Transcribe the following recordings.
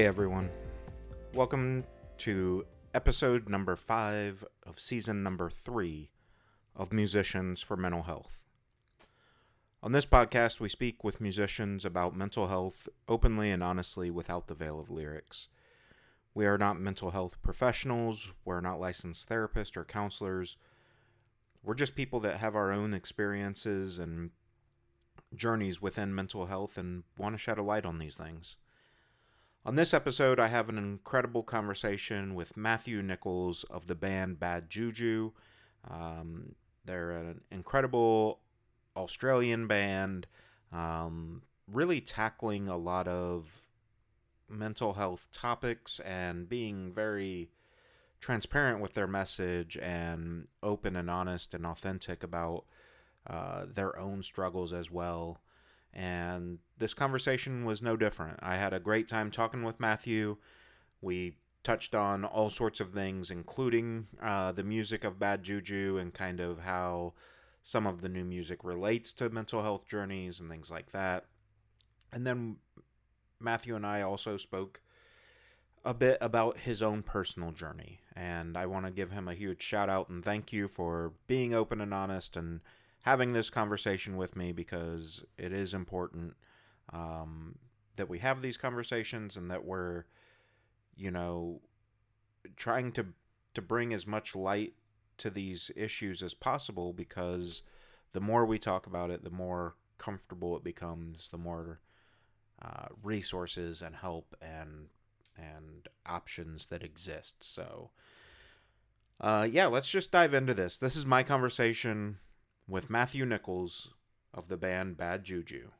Hey everyone. Welcome to episode number five of season number three of Musicians for Mental Health. On this podcast, we speak with musicians about mental health openly and honestly without the veil of lyrics. We are not mental health professionals, we're not licensed therapists or counselors. We're just people that have our own experiences and journeys within mental health and want to shed a light on these things. On this episode, I have an incredible conversation with Matthew Nichols of the band Bad Juju. Um, they're an incredible Australian band, um, really tackling a lot of mental health topics and being very transparent with their message and open and honest and authentic about uh, their own struggles as well. And this conversation was no different. I had a great time talking with Matthew. We touched on all sorts of things, including uh, the music of Bad Juju and kind of how some of the new music relates to mental health journeys and things like that. And then Matthew and I also spoke a bit about his own personal journey. And I want to give him a huge shout out and thank you for being open and honest and having this conversation with me because it is important um, that we have these conversations and that we're, you know, trying to to bring as much light to these issues as possible because the more we talk about it, the more comfortable it becomes, the more uh, resources and help and and options that exist. So, uh, yeah, let's just dive into this. This is my conversation with Matthew Nichols of the band Bad Juju.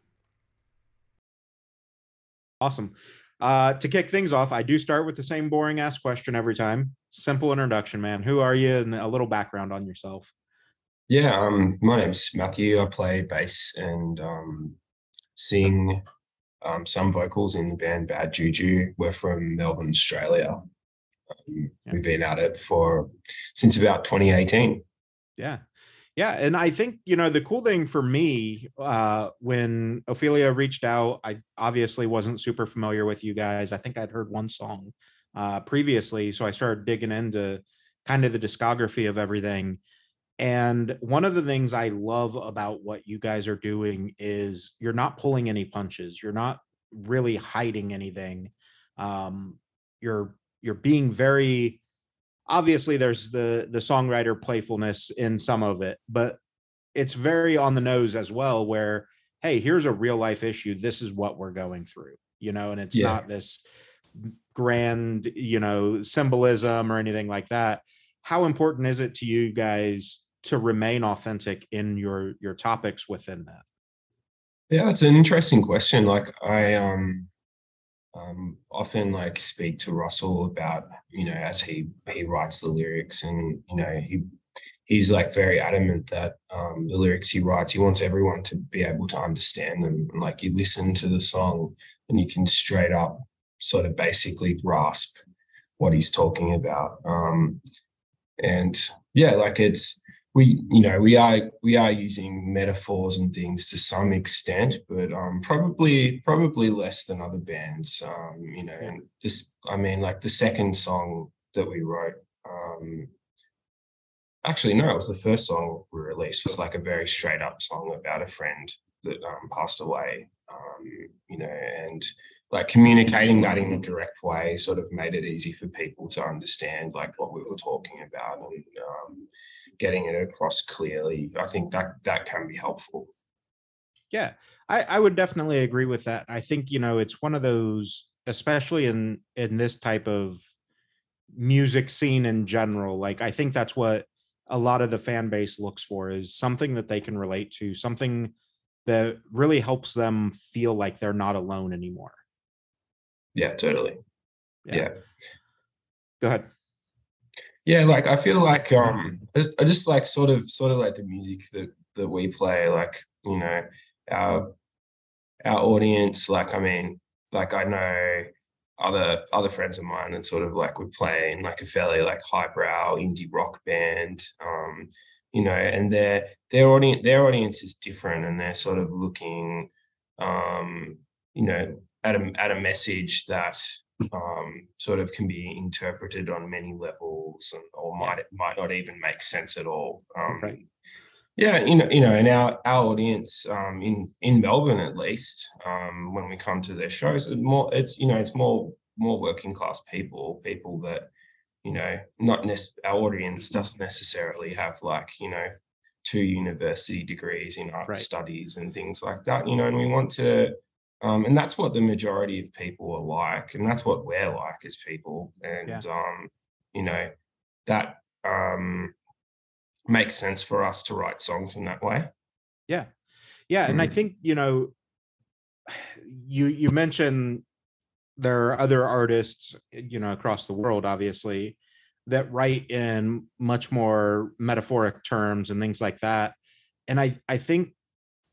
Awesome. Uh, to kick things off, I do start with the same boring ass question every time. Simple introduction, man. Who are you, and a little background on yourself. Yeah, um, my name's Matthew. I play bass and um, sing um, some vocals in the band Bad Juju. We're from Melbourne, Australia. Um, yeah. We've been at it for since about 2018. Yeah, yeah, and I think you know the cool thing for me uh, when Ophelia reached out, I obviously wasn't super familiar with you guys. I think I'd heard one song uh, previously, so I started digging into kind of the discography of everything. And one of the things I love about what you guys are doing is you're not pulling any punches. You're not really hiding anything. Um, you're you're being very obviously there's the the songwriter playfulness in some of it but it's very on the nose as well where hey here's a real life issue. This is what we're going through you know and it's yeah. not this grand you know symbolism or anything like that. How important is it to you guys to remain authentic in your your topics within that? Yeah it's an interesting question. Like i um um, often like speak to Russell about you know as he he writes the lyrics and you know he he's like very adamant that um, the lyrics he writes he wants everyone to be able to understand them. And like you listen to the song and you can straight up sort of basically grasp what he's talking about. Um, and yeah like it's we you know we are we are using metaphors and things to some extent but um probably probably less than other bands um you know and just i mean like the second song that we wrote um actually no it was the first song we released was like a very straight up song about a friend that um, passed away um you know and like communicating that in a direct way sort of made it easy for people to understand like what we were talking about and um, getting it across clearly. I think that that can be helpful. Yeah. I, I would definitely agree with that. I think you know it's one of those especially in in this type of music scene in general like i think that's what a lot of the fan base looks for is something that they can relate to something that really helps them feel like they're not alone anymore yeah, totally. Yeah. yeah. Go ahead. Yeah, like I feel like um I just like sort of sort of like the music that that we play, like, you know, our our audience, like I mean, like I know other other friends of mine and sort of like we play in like a fairly like highbrow indie rock band. Um, you know, and their their audience their audience is different and they're sort of looking um, you know, at a at a message that um, sort of can be interpreted on many levels, and, or might might not even make sense at all. Um, Right. Yeah, you know, you know, and our our audience um, in in Melbourne at least, um, when we come to their shows, it's more it's you know it's more more working class people, people that you know not nec- our audience doesn't necessarily have like you know two university degrees in art Right. studies and things like that. You know, and we want to um, and that's what the majority of people are like, and that's what we're like as people. And um, you know, that um makes sense for us to write songs in that way. Yeah. Yeah. And I Mhm. think, you know, you you mentioned there are other artists, you know, across the world, obviously, that write in much more metaphoric terms and things like that. And I I think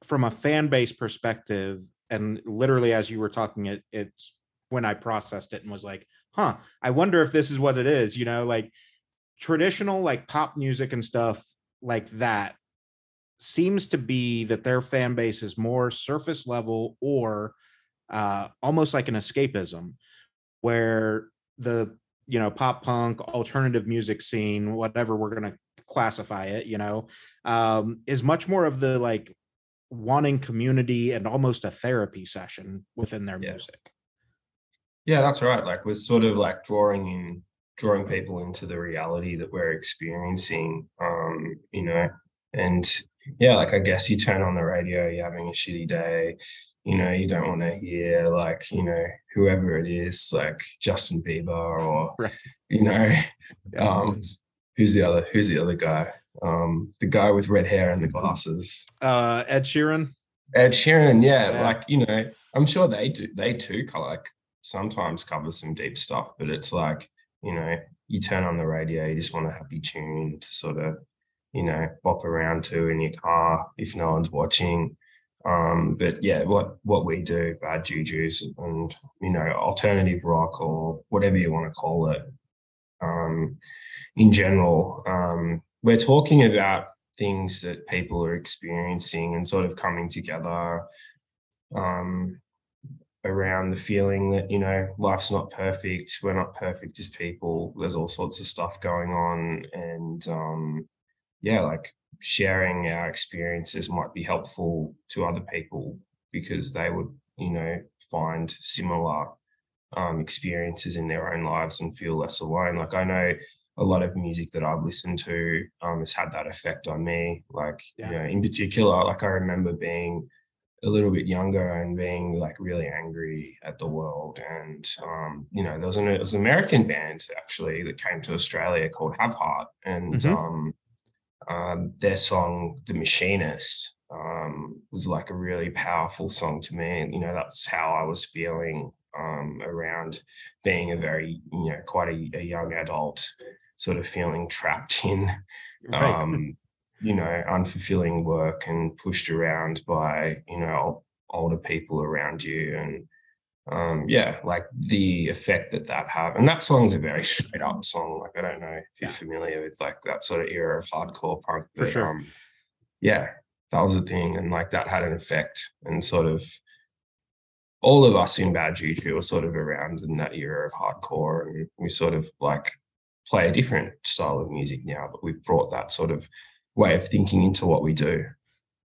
from a fan base perspective, and literally as you were talking, it it's when I processed it and was like, huh, I wonder if this is what it is, you know, like traditional like pop music and stuff like that seems to be that their fan base is more surface level or uh, almost like an escapism where the you know pop punk alternative music scene whatever we're going to classify it you know um, is much more of the like wanting community and almost a therapy session within their Yeah. music Yeah, that's right. Like we're sort of like drawing in, drawing people into the reality that we're experiencing. Um, you know, and yeah, like I guess you turn on the radio, you're having a shitty day. You know, you don't want to hear like you know whoever it is, like Justin Bieber or Right. you know, um, who's the other? Who's the other guy? Um, the guy with red hair and the glasses. uh ed sheeran Ed Sheeran, yeah, Yeah. like you know, I'm sure they do. They too, like sometimes cover some deep stuff, but it's like you know, you turn on the radio, you just want a happy tune to sort of, you know, bop around to in your car if no one's watching. Um, but yeah, what what we do, bad juju's, and you know, alternative rock or whatever you want to call it. Um, in general, um, we're talking about things that people are experiencing and sort of coming together um, around the feeling that you know life's not perfect we're not perfect as people there's all sorts of stuff going on and um, yeah like sharing our experiences might be helpful to other people because they would you know find similar um, experiences in their own lives and feel less alone. Like i know a lot of music that I've listened to um, has had that effect on me. Like, Yeah. you know, in particular, like I remember being a little bit younger and being like really angry at the world. And, um, you know, there was an, it was an American band actually that came to Australia called Have Heart. And Mhm. um, um, their song, The Machinist, um, was like a really powerful song to me. And, you know, that's how I was feeling um, around being a very, you know, quite a, a young adult, sort of feeling trapped in right um, you know, unfulfilling work and pushed around by, you know, older people around you. And um, yeah, like the effect that that have. And that song's a very straight up song. Like, I don't know if you're familiar with like that sort of era of hardcore punk. For sure. Um, yeah, that was a thing. And like that had an effect and sort of all of us in Bad Juju were sort of around in that era of hardcore. And we sort of like play a different style of music now, but we've brought that sort of way of thinking into what we do.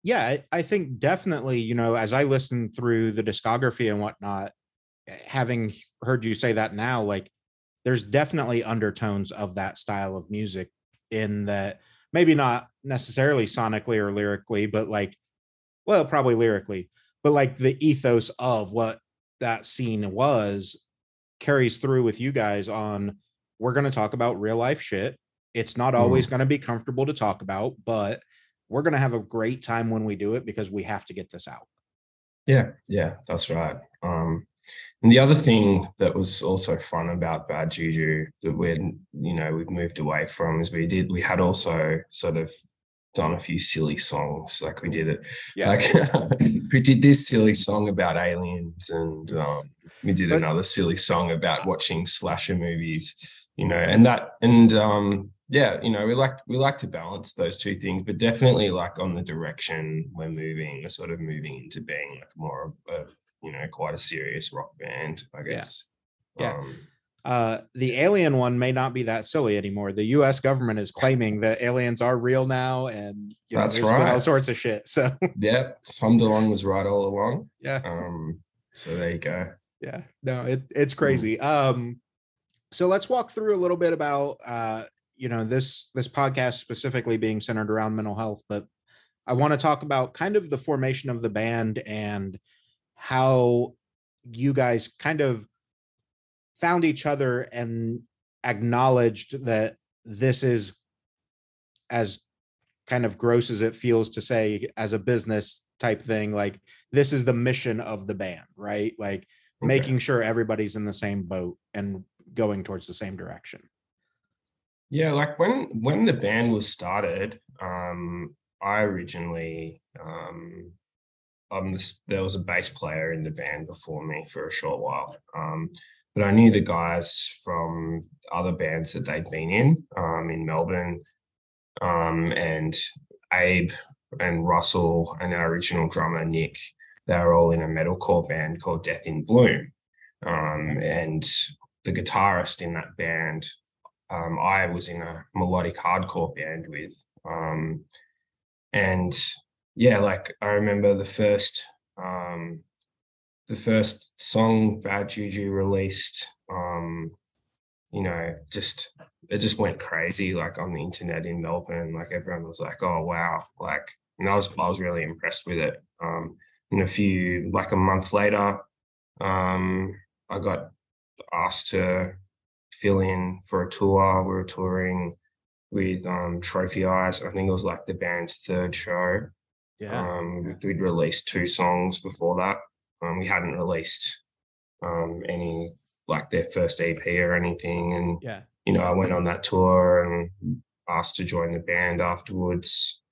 yeah I, think definitely you know as i listen through the discography and whatnot eh, having heard you say that now like there's definitely undertones of that style of music in that maybe not necessarily sonically or lyrically but like well probably lyrically but like the ethos of what that scene was carries through with you guys on we're going to talk about real life shit it's not always going to be comfortable to talk about but we're going to have a great time when we do it because we have to get this out Yeah, yeah, that's right. Um, and the other thing that was also fun about Bad Juju that we're, you know, we've moved away from is we did, we had also sort of done a few silly songs. Like we did it, yeah like we did this silly song about aliens and um, we did But- another silly song about watching slasher movies, you know, and that, and um, yeah, you know, we like we like to balance those two things, but definitely like on the direction we're moving, we're sort of moving into being like more of you know quite a serious rock band, I guess. Yeah. yeah. Um, uh, the alien one may not be that silly anymore. The U.S. government is claiming that aliens are real now, and you know, that's right, all sorts of shit. So, yep, Tom DeLonge was right all along. Yeah. Um. So there you go. Yeah. No, it, it's crazy. Mm. Um. So let's walk through a little bit about uh, you know, this this podcast specifically being centered around mental health, but I want to talk about kind of the formation of the band and how you guys kind of found each other and acknowledged that this is as kind of gross as it feels to say as a business type thing like this is the mission of the band right like okay. making sure everybody's in the same boat and going towards the same direction yeah like when when the band was started um i originally um um this, there was a bass player in the band before me for a short while um but I knew the guys from other bands that they'd been in um, in Melbourne, um, and Abe and Russell and our original drummer Nick. They were all in a metalcore band called Death in Bloom, um, and the guitarist in that band, um, I was in a melodic hardcore band with, um, and yeah, like I remember the first um, the first song Bad Juju released, um, you know, just it just went crazy like on the internet in Melbourne. Like everyone was like, "Oh wow!" Like, and I was I was really impressed with it. Um, and a few like a month later, um, I got asked to fill in for a tour. We were touring with um, Trophy Eyes. I think it was like the band's third show. Yeah. Um, we'd released two songs before that. Um, we hadn't released um, any like their first EP or anything, and yeah, you know, I went on that tour and asked to join the band afterwards.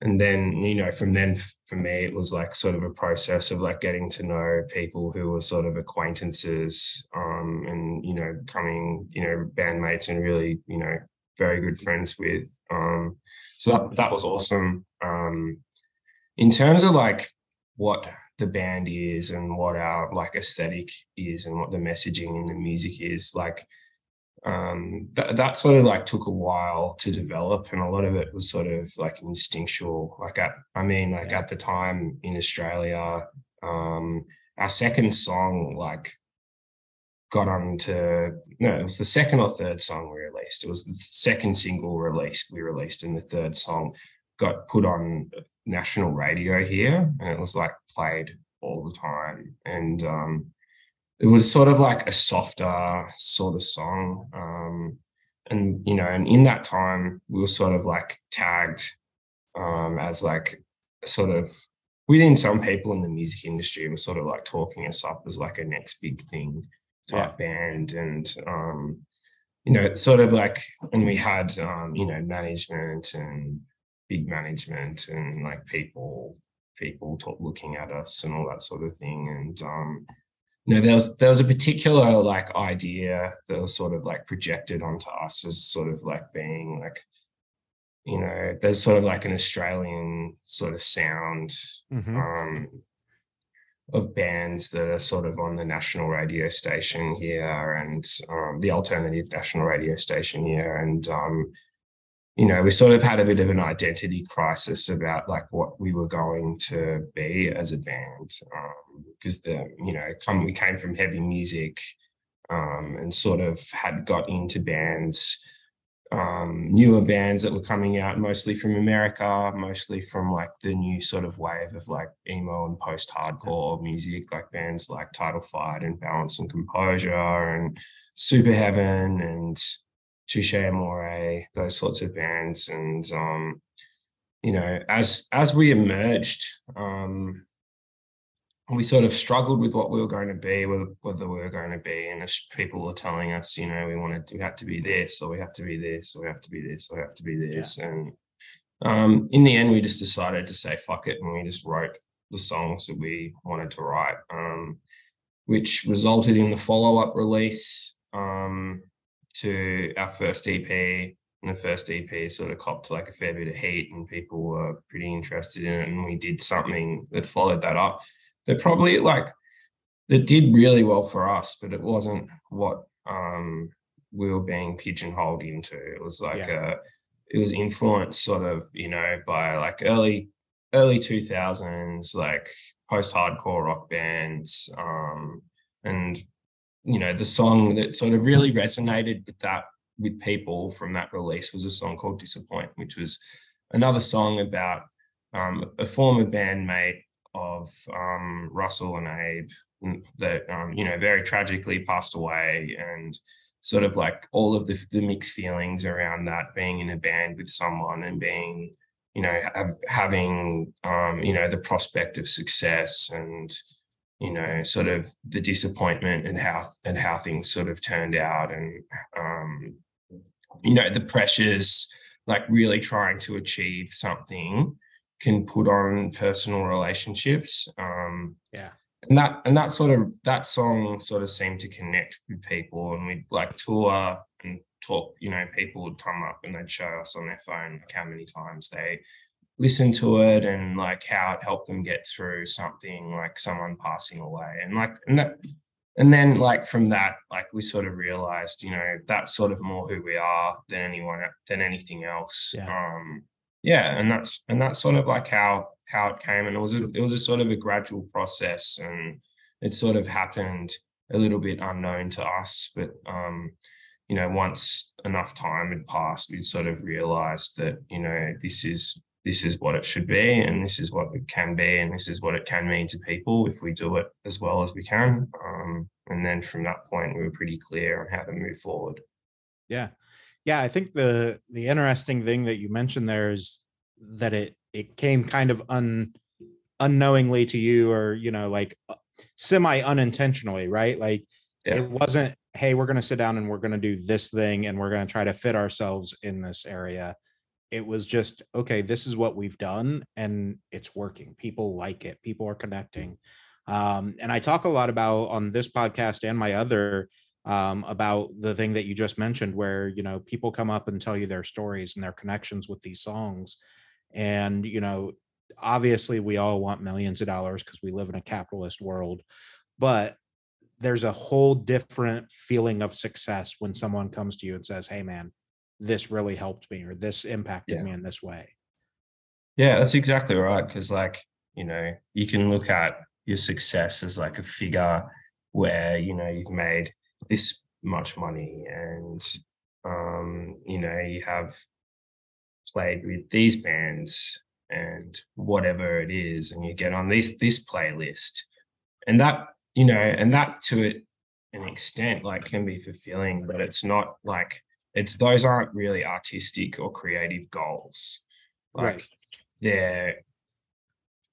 And then you know from then for me it was like sort of a process of like getting to know people who were sort of acquaintances um, and you know coming you know bandmates and really you know very good friends with um, so that, that was awesome. Um, in terms of like what the band is and what our like aesthetic is and what the messaging and the music is like um that, that sort of like took a while to develop and a lot of it was sort of like instinctual. Like at i mean like yeah. at the time in australia um our second song like got on to no it was the second or third song we released. It was the second single release we released and the third song got put on national radio here and it was like played all the time. And um, it was sort of like a softer sort of song um, and you know and in that time we were sort of like tagged um, as like sort of within some people in the music industry were sort of like talking us up as like a next big thing type yeah. band and um, you know sort of like and we had um, you know management and big management and like people people talk, looking at us and all that sort of thing and um you know there was there was a particular like idea that was sort of like projected onto us as sort of like being like you know there's sort of like an australian sort of sound mm-hmm. um of bands that are sort of on the national radio station here and um, the alternative national radio station here and um, you know, we sort of had a bit of an identity crisis about like what we were going to be as a band, because um, the you know, come we came from heavy music, um, and sort of had got into bands, um, newer bands that were coming out, mostly from America, mostly from like the new sort of wave of like emo and post-hardcore music, like bands like Title Fight and Balance and Composure and Superheaven and Touche Amore, those sorts of bands. And um, you know, as as we emerged, um, we sort of struggled with what we were going to be, whether we were going to be, and as people were telling us, you know, we wanted we had to be this, or we have to be this, or we have to be this, or we have to be this, yeah. and um, in the end, we just decided to say fuck it, and we just wrote the songs that we wanted to write, um, which resulted in the follow up release. Um, to our first EP, and the first EP sort of copped like a fair bit of heat, and people were pretty interested in it. And we did something that followed that up. That probably like that did really well for us, but it wasn't what um, we were being pigeonholed into. It was like yeah. a, it was influenced sort of, you know, by like early early 2000s, like post hardcore rock bands. Um, and, you know, the song that sort of really resonated with that, with people from that release was a song called Disappoint, which was another song about um, a former bandmate of um, Russell and Abe that, um, you know, very tragically passed away and sort of like all of the, the mixed feelings around that being in a band with someone and being you know have, having um, you know the prospect of success and you know sort of the disappointment and how and how things sort of turned out and um, you know the pressures like really trying to achieve something can put on personal relationships um, yeah. and that and that sort of that song sort of seemed to connect with people and we'd like tour and talk you know people would come up and they'd show us on their phone like how many times they listened to it and like how it helped them get through something like someone passing away. And like and that and then like from that like we sort of realized you know that's sort of more who we are than anyone than anything else. Yeah. um yeah and that's and that's sort of like how how it came. And it was a, it was a sort of a gradual process and it sort of happened a little bit unknown to us. But um you know once enough time had passed we sort of realized that you know this is this is what it should be and this is what it can be and this is what it can mean to people if we do it as well as we can. Um, and then from that point we were pretty clear on how to move forward. Yeah. Yeah i think the the interesting thing that you mentioned there is that it it came kind of un unknowingly to you or you know like uh, semi unintentionally right? Like yeah. it wasn't hey we're going to sit down and we're going to do this thing and we're going to try to fit ourselves in this area it was just okay this is what we've done and it's working. People like it. People are connecting. Um, and i talk a lot about on this podcast and my other um, about the thing that you just mentioned where you know people come up and tell you their stories and their connections with these songs. And you know obviously we all want millions of dollars because we live in a capitalist world but there's a whole different feeling of success when someone comes to you and says hey man this really helped me or this impacted yeah. me in this way yeah that's exactly right because like you know you can look at your success as like a figure where you know you've made this much money and um you know you have played with these bands and whatever it is and you get on this this playlist and that you know and that to it an extent like can be fulfilling but it's not like it's those aren't really artistic or creative goals like right. they're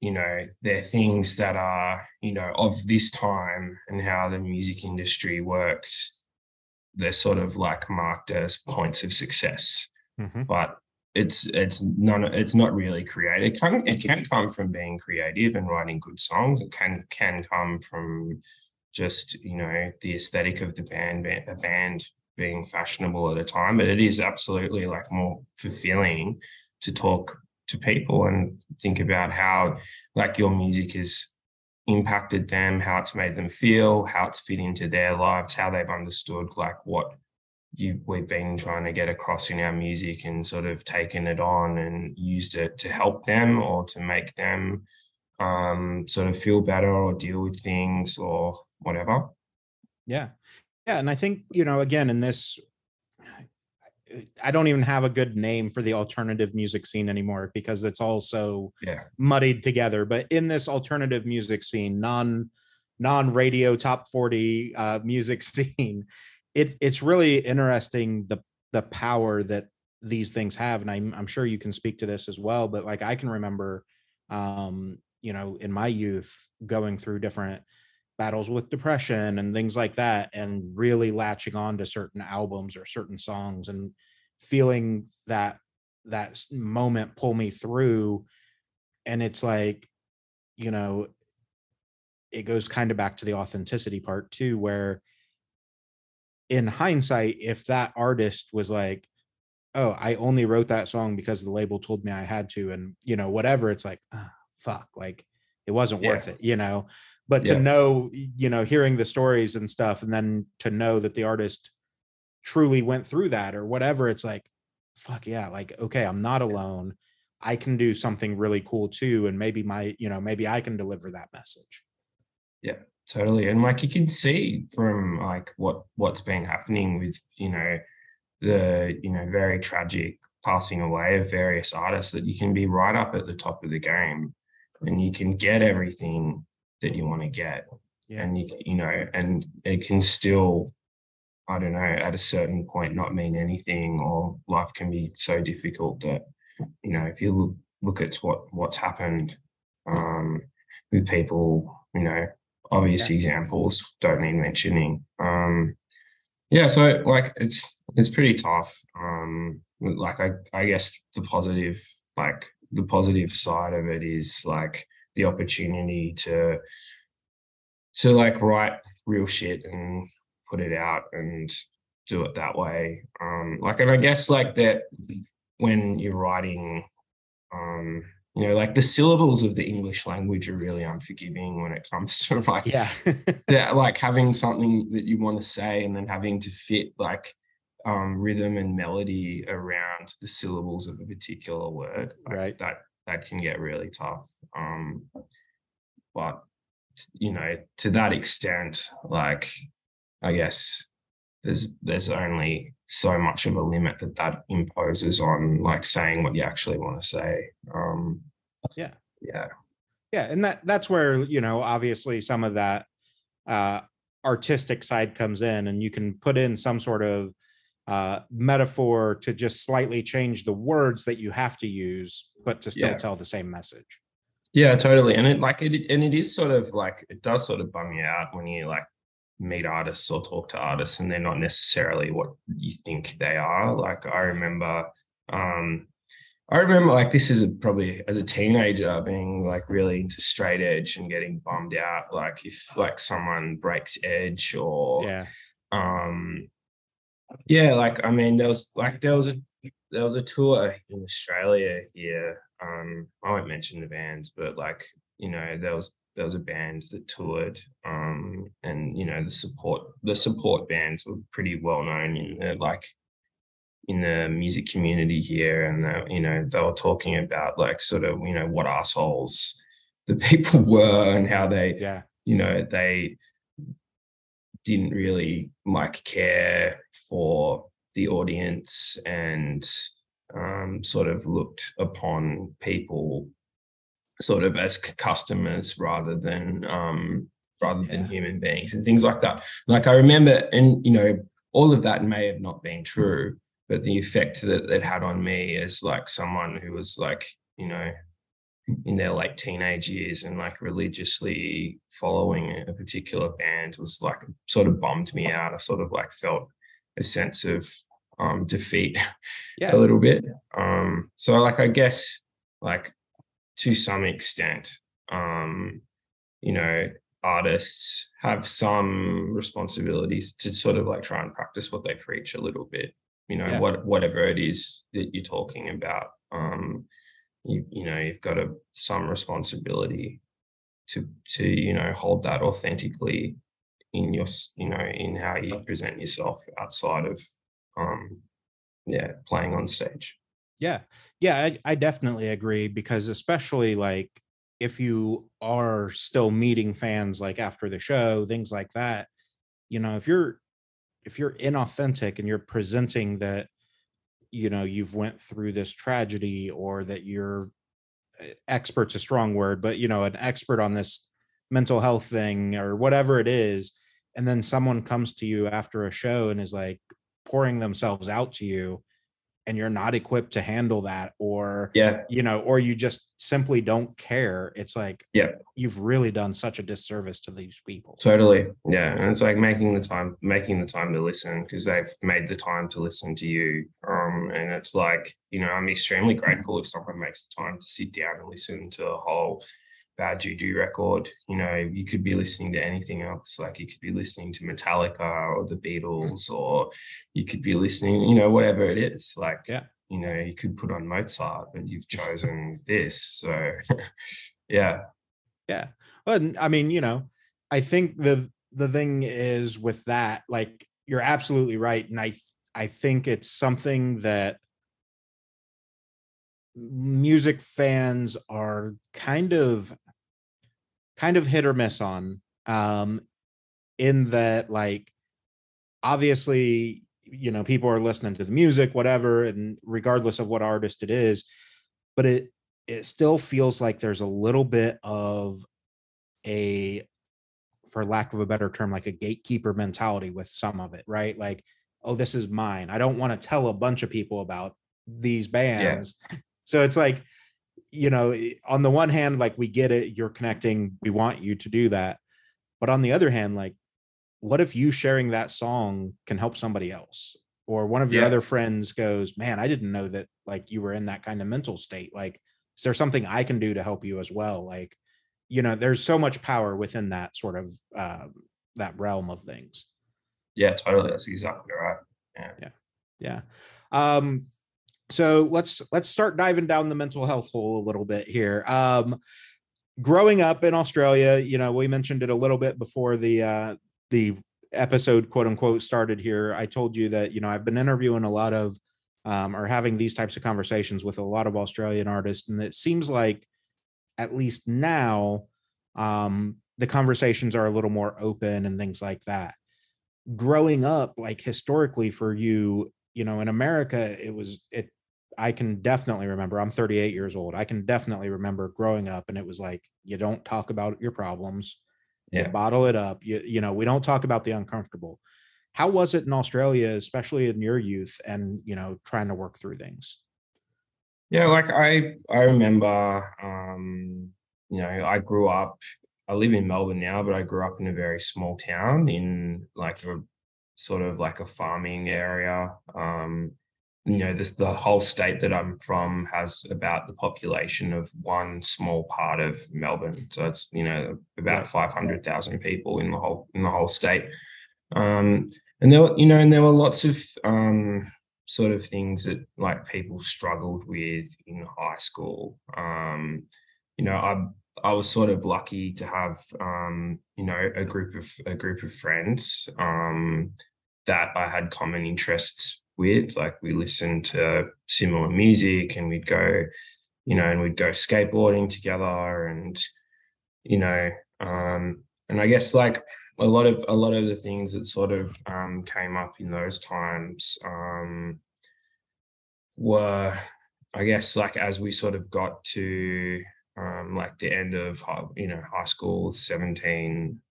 you know they're things that are you know of this time and how the music industry works they're sort of like marked as points of success mm-hmm. but it's it's none it's not really creative. It can it can come from being creative and writing good songs. It can can come from just you know the aesthetic of the band a band being fashionable at a time. But it is absolutely like more fulfilling to talk to people and think about how like your music has impacted them, how it's made them feel, how it's fit into their lives, how they've understood like what you we've been trying to get across in our music and sort of taken it on and used it to help them or to make them um, sort of feel better or deal with things or whatever. Yeah. Yeah. And I think, you know, again, in this, I don't even have a good name for the alternative music scene anymore because it's all so yeah. muddied together. But in this alternative music scene, non non radio top 40 uh, music scene, it it's really interesting the the power that these things have and I'm, I'm sure you can speak to this as well but like i can remember um you know in my youth going through different battles with depression and things like that and really latching on to certain albums or certain songs and feeling that that moment pull me through and it's like you know it goes kind of back to the authenticity part too where in hindsight, if that artist was like, oh, I only wrote that song because the label told me I had to, and you know, whatever, it's like, ah, fuck, like it wasn't Yeah. worth it, you know. But Yeah. to know, you know, hearing the stories and stuff, and then to know that the artist truly went through that or whatever, it's like, fuck yeah, like, okay, I'm not alone. I can do something really cool too. And maybe my, you know, maybe I can deliver that message. Yeah, totally and like you can see from like what what's been happening with you know the you know very tragic passing away of various artists that you can be right up at the top of the game and you can get everything that you want to get. Yeah. and you you know and it can still i don't know at a certain point not mean anything or life can be so difficult that you know if you look look at what what's happened um with people you know obvious examples don't need mentioning. Um yeah so like it's it's pretty tough. Um like i i guess the positive like the positive side of it is like the opportunity to to like write real shit and put it out and do it that way um like and i guess like that when you're writing um you know like the syllables of the english language are really unforgiving when it comes to like Yeah. that like having something that you want to say and then having to fit like um rhythm and melody around the syllables of a particular word like, Right. that that can get really tough um but you know to that extent like i guess there's there's only so much of a limit that that imposes on like saying what you actually want to say um Yeah. yeah yeah and that that's where you know obviously some of that uh artistic side comes in and you can put in some sort of uh metaphor to just slightly change the words that you have to use but to still Yeah. tell the same message Yeah, totally. And it like it and it is sort of like it does sort of bum you out when you like meet artists or talk to artists and they're not necessarily what you think they are. Like I remember um I remember like this is a, probably as a teenager being like really into straight edge and getting bummed out like if like someone breaks edge or yeah um yeah like i mean there was like there was a there was a tour in australia here um i won't mention the bands but like you know there was there was a band that toured um and you know the support the support bands were pretty well known in the like in the music community here and they, you know they were talking about like sort of you know what assholes the people were and how they yeah. you know they didn't really like care for the audience and um, sort of looked upon people sort of as customers rather than um, rather than human beings and things like that. Like I remember, and you know, all of that may have not been true, but the effect that it had on me as like someone who was like, you know, in their late teenage years and like religiously following a particular band was like sort of bummed me out. I sort of like felt a sense of um, defeat yeah a little bit. Um, so like I guess like to some extent, um, you know, artists have some responsibilities to sort of like try and practice what they preach a little bit. You know, Yeah. what whatever it is that you're talking about. Um, you you know, you've got a some responsibility to to you know hold that authentically in your you know in how you present yourself outside of um yeah playing on stage Yeah. Yeah, I, I definitely agree because especially like if you are still meeting fans like after the show, things like that, you know, if you're if you're inauthentic and you're presenting that you know you've went through this tragedy or that you're uh, expert's a strong word, but you know, an expert on this mental health thing or whatever it is, and then someone comes to you after a show and is like pouring themselves out to you and you're not equipped to handle that or yeah. you know or you just simply don't care it's like Yeah. you've really done such a disservice to these people. Totally. Yeah and it's like making the time making the time to listen because they've made the time to listen to you um and it's like you know i'm extremely grateful if someone makes the time to sit down and listen to a whole Bad Juju record. You know, you could be listening to anything else. Like you could be listening to Metallica or the hmm. Beatles, or you could be listening, you know, whatever it is. Like, yeah. you know, you could put on Mozart, but you've chosen this. So, yeah. Yeah. Well, I mean, you know, I think the the thing is with that, like you're absolutely right, and I I think it's something that music fans are kind of kind of hit or miss on um in that like obviously you know people are listening to the music whatever and regardless of what artist it is but it it still feels like there's a little bit of a for lack of a better term like a gatekeeper mentality with some of it right? Like oh this is mine. I don't want to tell a bunch of people about these bands. Yeah. so it's like you know on the one hand like we get it you're connecting we want you to do that. But on the other hand like what if you sharing that song can help somebody else? Or one of your yeah. other friends goes man i didn't know that like you were in that kind of mental state. Like is there something i can do to help you as well? Like you know there's so much power within that sort of uh, that realm of things. Yeah totally that's exactly right. Yeah. Yeah. Yeah. Um so let's let's start diving down the mental health hole a little bit here. Um growing up in australia you know we mentioned it a little bit before the uh the episode quote unquote started here. I told you that you know i've been interviewing a lot of um, or having these types of conversations with a lot of australian artists and it seems like at least now um, the conversations are a little more open and things like that. Growing up like historically for you you know in america it was it i can definitely remember i'm 38 years old i can definitely remember growing up and it was like you don't talk about your problems yeah. you bottle it up you you know we don't talk about the uncomfortable how was it in australia especially in your youth and you know trying to work through things yeah, like I I remember um, you know, I grew up I live in Melbourne now, but I grew up in a very small town in like a sort of like a farming area. Um, you know, this the whole state that I'm from has about the population of one small part of Melbourne. So it's, you know, about 500,000 people in the whole in the whole state. Um, and there were, you know, and there were lots of um, sort of things that like people struggled with in high school. Um, you know, I I was sort of lucky to have um, you know a group of a group of friends um, that I had common interests with. Like we listened to similar music, and we'd go, you know, and we'd go skateboarding together, and you know, um, and I guess like a lot of a lot of the things that sort of um, came up in those times um, were, I guess, like as we sort of got to um, like the end of you know high school, seventeen,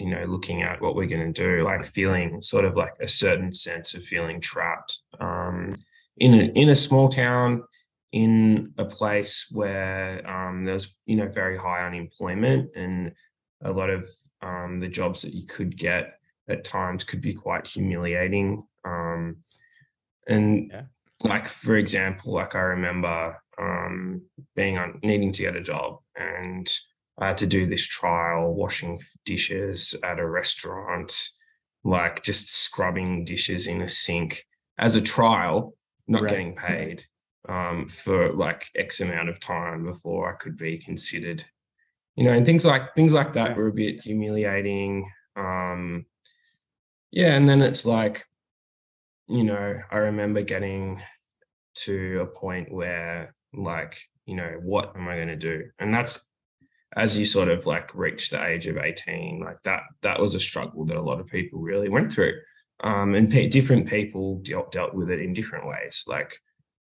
you know, looking at what we're going to do, like feeling sort of like a certain sense of feeling trapped um, in a in a small town in a place where um, there's you know very high unemployment and a lot of um, the jobs that you could get at times could be quite humiliating. Um, and yeah. like for example, like I remember um, being on needing to get a job and I had to do this trial washing dishes at a restaurant, like just scrubbing dishes in a sink as a trial, not right. getting paid um, for like X amount of time before I could be considered you know, and things like things like that were a bit humiliating. Um, yeah, and then it's like, you know, I remember getting to a point where like, you know, what am I going to do? And that's as you sort of like reach the age of 18, like that, that was a struggle that a lot of people really went through. Um, and pe- different people dealt, dealt with it in different ways. Like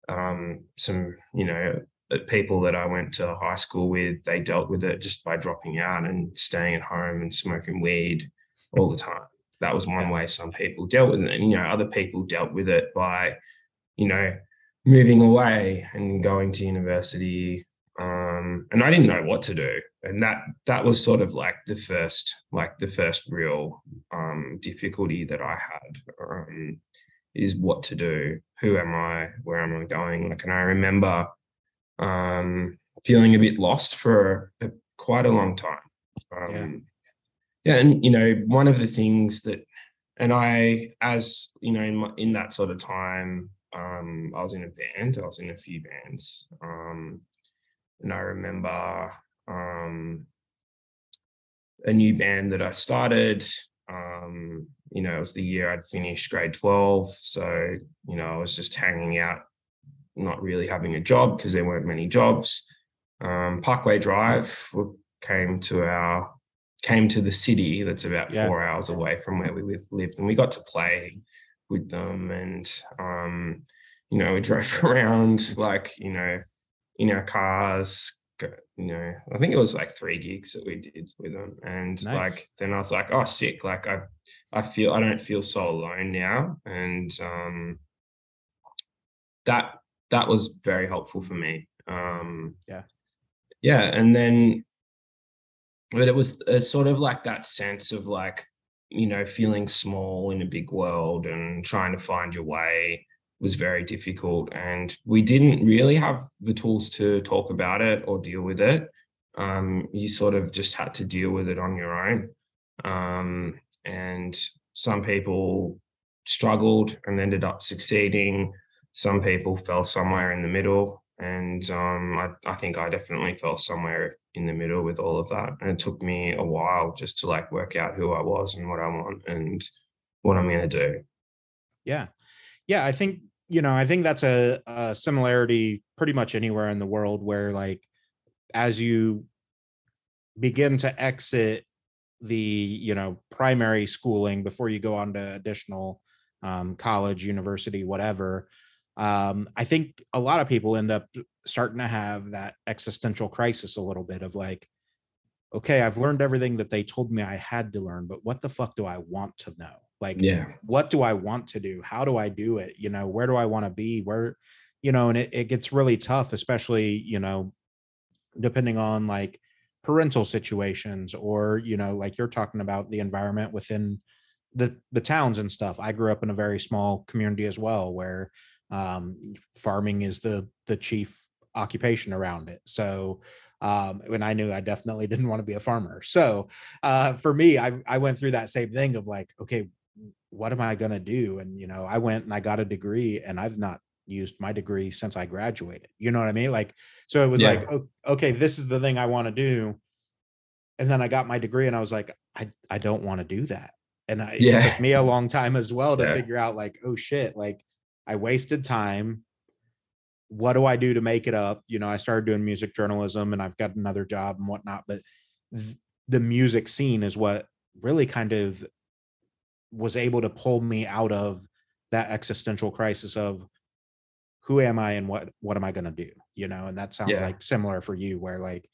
um, some, you know, people that I went to high school with, they dealt with it just by dropping out and staying at home and smoking weed all the time. That was one way some people dealt with it. And, you know, other people dealt with it by, you know, moving away and going to university. Um, and I didn't know what to do. And that that was sort of like the first, like the first real um, difficulty that I had. Um, is what to do. Who am I? Where am I going? Like, and I remember um, feeling a bit lost for a, quite a long time. Um, yeah. yeah, and you know, one of the things that, and I, as you know, in my, in that sort of time, um, I was in a band. I was in a few bands, um, and I remember um, a new band that I started. Um, you know, it was the year I'd finished grade 12. So, you know, I was just hanging out, not really having a job because there weren't many jobs. Um, Parkway Drive came to our came to the city that's about yeah. four hours away from where we lived and we got to play with them and um, you know we drove around like you know in our cars you know, I think it was like three gigs that we did with them. And nice. like then I was like, oh sick. Like I I feel I don't feel so alone now. And um that that was very helpful for me. Um yeah. Yeah. And then but it was sort of like that sense of like, you know, feeling small in a big world and trying to find your way was very difficult. And we didn't really have the tools to talk about it or deal with it. Um, you sort of just had to deal with it on your own. Um, and some people struggled and ended up succeeding. Some people fell somewhere in the middle. And um, I, I think I definitely fell somewhere in the middle with all of that. And it took me a while just to like work out who I was and what I want and what I'm going to do. Yeah. Yeah. I think you know, I think that's a, a similarity pretty much anywhere in the world where, like, as you begin to exit the you know primary schooling before you go on to additional um, college university whatever um, i think a lot of people end up starting to have that existential crisis a little bit of like okay i've learned everything that they told me i had to learn but what the fuck do i want to know like yeah. what do i want to do? How do i do it? You know where do i want to be? Where you know and it, it gets really tough especially you know depending on like parental situations or you know like you're talking about the environment within the the towns and stuff. I grew up in a very small community as well where um farming is the the chief occupation around it. So um, when I knew I definitely didn't want to be a farmer. So uh, for me, I I went through that same thing of like, okay, what am I going to do? And, you know, I went and I got a degree and I've not used my degree since I graduated. You know what I mean? Like, so it was yeah. like, okay, this is the thing I want to do. And then I got my degree and I was like, I, I don't want to do that. And I, yeah. it took me a long time as well to yeah. figure out like, oh shit, like I wasted time. What do I do to make it up? You know, I started doing music journalism and I've got another job and whatnot, but th- the music scene is what really kind of was able to pull me out of that existential crisis of who am I and what what am I going to do? You know, and that sounds yeah. like similar for you where like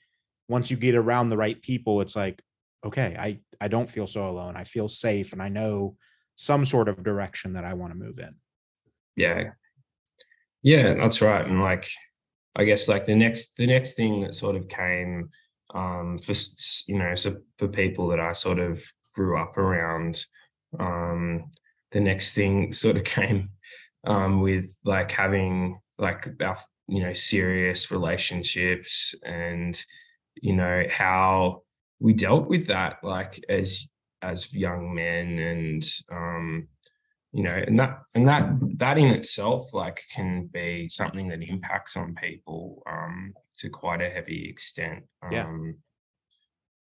once you get around the right people it's like okay, I I don't feel so alone. I feel safe and I know some sort of direction that I want to move in. Yeah. Yeah, that's right. And like I guess like the next the next thing that sort of came um for you know so for people that I sort of grew up around um, the next thing sort of came um, with like having like our you know serious relationships and you know how we dealt with that like as as young men and um you know and that and that that in itself like can be something that impacts on people um to quite a heavy extent um yeah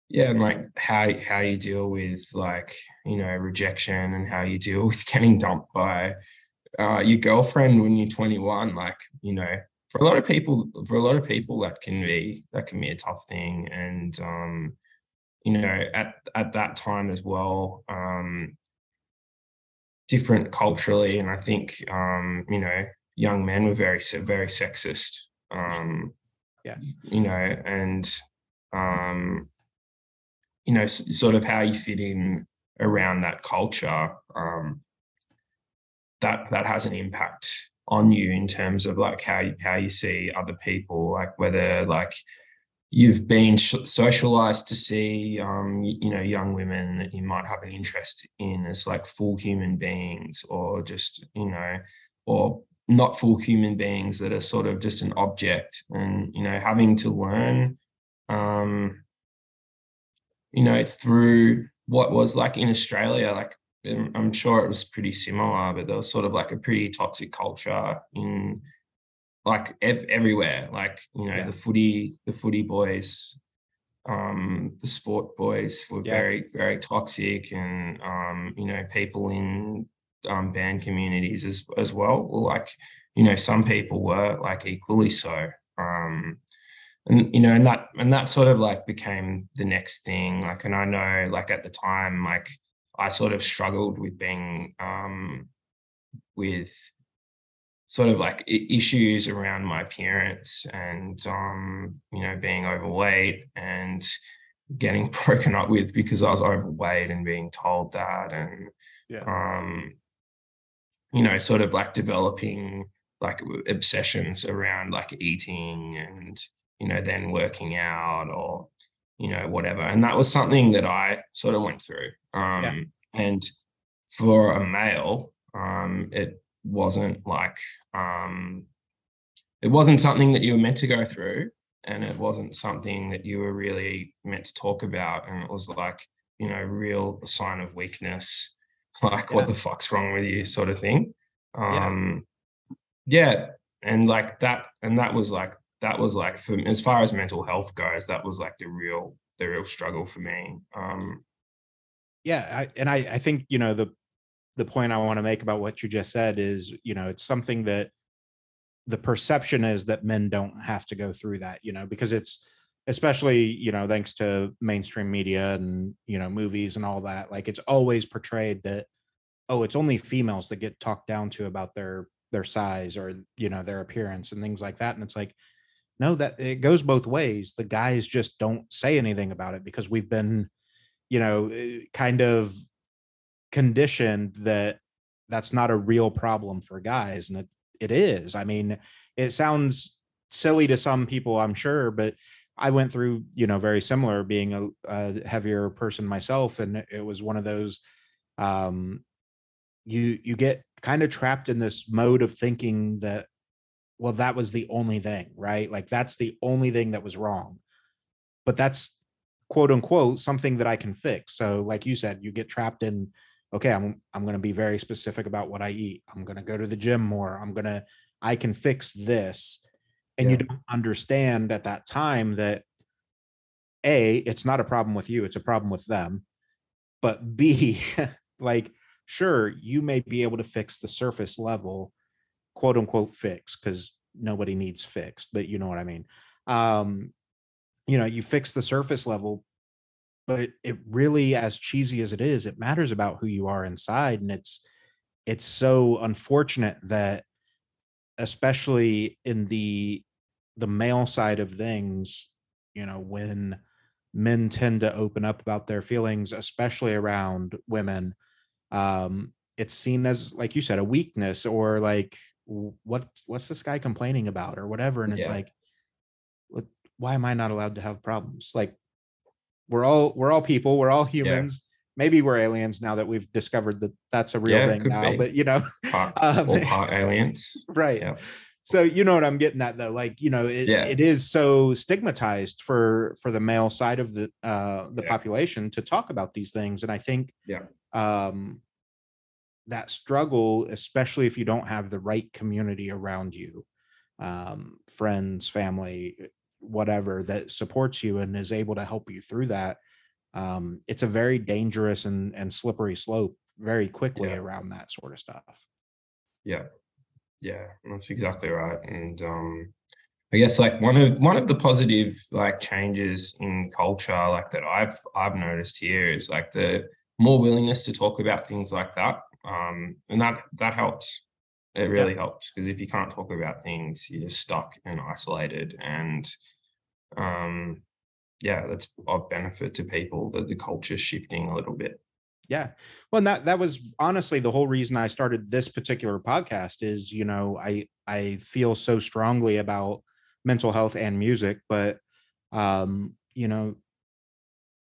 yeah and like how how you deal with like you know rejection and how you deal with getting dumped by uh, your girlfriend when you're 21 like you know for a lot of people for a lot of people that can be that can be a tough thing and um you know at at that time as well um different culturally and i think um you know young men were very very sexist um yeah. you know and um you know, sort of how you fit in around that culture, um, that that has an impact on you in terms of like how you, how you see other people, like whether like you've been socialized to see, um, you, you know, young women that you might have an interest in as like full human beings, or just you know, or not full human beings that are sort of just an object, and you know, having to learn um, you know, through what was like in Australia, like I'm sure it was pretty similar, but there was sort of like a pretty toxic culture in like ev- everywhere. Like you know, yeah. the footy, the footy boys, um, the sport boys were yeah. very, very toxic, and um, you know, people in um, band communities as as well. Well, like you know, some people were like equally so. Um, and you know, and that and that sort of like became the next thing. Like, and I know, like at the time, like I sort of struggled with being um, with sort of like issues around my appearance and um, you know being overweight and getting broken up with because I was overweight and being told that and yeah. um, you know sort of like developing like obsessions around like eating and you know then working out or you know whatever and that was something that I sort of went through um, yeah. and for a male um, it wasn't like um, it wasn't something that you were meant to go through and it wasn't something that you were really meant to talk about and it was like you know real sign of weakness like yeah. what the fuck's wrong with you sort of thing um yeah. yeah and like that and that was like that was like for as far as mental health goes that was like the real the real struggle for me um yeah I, and i i think you know the the point I want to make about what you just said is, you know, it's something that the perception is that men don't have to go through that, you know, because it's especially, you know, thanks to mainstream media and, you know, movies and all that, like it's always portrayed that, oh, it's only females that get talked down to about their their size or, you know, their appearance and things like that. And it's like, no, that it goes both ways. The guys just don't say anything about it because we've been, you know, eh, kind of conditioned that that's not a real problem for guys and it, it is i mean it sounds silly to some people i'm sure but i went through you know very similar being a, a heavier person myself and it was one of those um you you get kind of trapped in this mode of thinking that well that was the only thing right like that's the only thing that was wrong but that's quote unquote something that i can fix so like you said you get trapped in okay, I'm I'm going to be very specific about what I eat. I'm going to go to the gym more. I'm going to I can fix this. And yeah. you don't understand at that time that A, it's not a problem with you, it's a problem with them. But B, like sure, you may be able to fix the surface level, quote unquote fix cuz nobody needs fixed, but you know what I mean. Um you know, you fix the surface level, but it, it really as cheesy as it is it matters about who you are inside and it's it's so unfortunate that especially in the the male side of things you know when men tend to open up about their feelings especially around women um it's seen as like you said a weakness or like what what's this guy complaining about or whatever and it's yeah. like why am i not allowed to have problems? Like we're all we're all people we're all humans. Yeah. maybe we're aliens now that we've discovered that that's a real yeah, thing now be. but you know hot, um, aliens. right. So you know what i'm getting at though like you know it, it is so stigmatized for for the male side of the uh the population to talk about these things and i think yeah. um that struggle especially if you don't have the right community around you um friends family whatever that supports you and is able to help you through that um, it's a very dangerous and, and slippery slope very quickly yeah. around that sort of stuff yeah yeah that's exactly right and um, i guess like one of one of the positive like changes in culture like that i've i've noticed here is like the more willingness to talk about things like that um, and that that helps it really yeah. helps because if you can't talk about things you're just stuck and isolated and um, yeah, that's of benefit to people that the culture's shifting a little bit. Yeah. Well, and that that was honestly the whole reason I started this particular podcast is, you know, I I feel so strongly about mental health and music, but um, you know,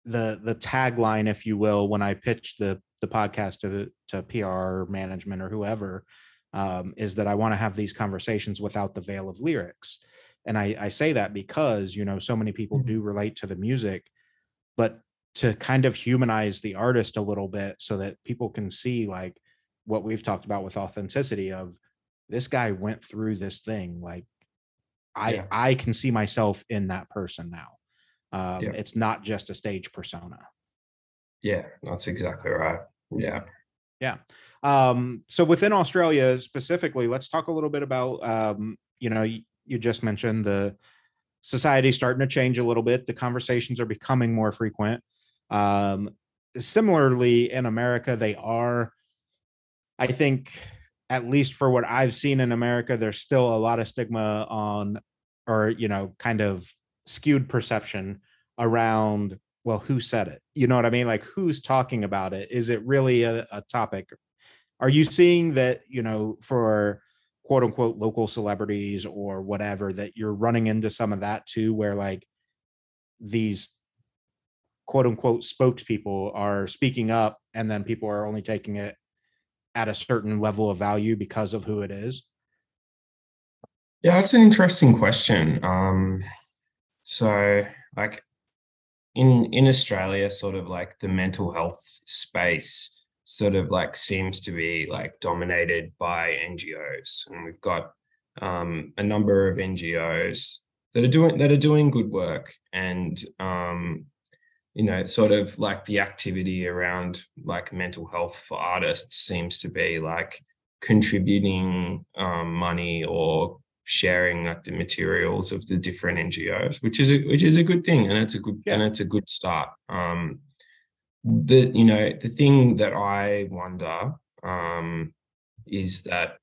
the the tagline, if you will, when I pitched the the podcast to to PR management or whoever, um, is that I want to have these conversations without the veil of lyrics and I, I say that because you know so many people mm-hmm. do relate to the music but to kind of humanize the artist a little bit so that people can see like what we've talked about with authenticity of this guy went through this thing like i Yeah. i can see myself in that person now um Yeah. it's not just a stage persona Yeah, that's exactly right. Yeah. Yeah. Um so within australia specifically let's talk a little bit about um you know you, you just mentioned the society starting to change a little bit the conversations are becoming more frequent um similarly in america they are i think at least for what i've seen in america there's still a lot of stigma on or you know kind of skewed perception around well who said it? You know what i mean? Like who's talking about it? Is it really a, a topic? Are you seeing that you know for quote unquote local celebrities or whatever that you're running into some of that too where like these quote unquote spokespeople are speaking up and then people are only taking it at a certain level of value because of who it is? Yeah, that's an interesting question. Um, so like in in Australia, sort of like the mental health space sort of like seems to be like dominated by NGOs, and we've got um, a number of NGOs that are doing that are doing good work, and um, you know, sort of like the activity around like mental health for artists seems to be like contributing um, money or sharing like the materials of the different NGOs, which is a, which is a good thing, and it's a good and it's a good start. Um, the you know the thing that I wonder um, is that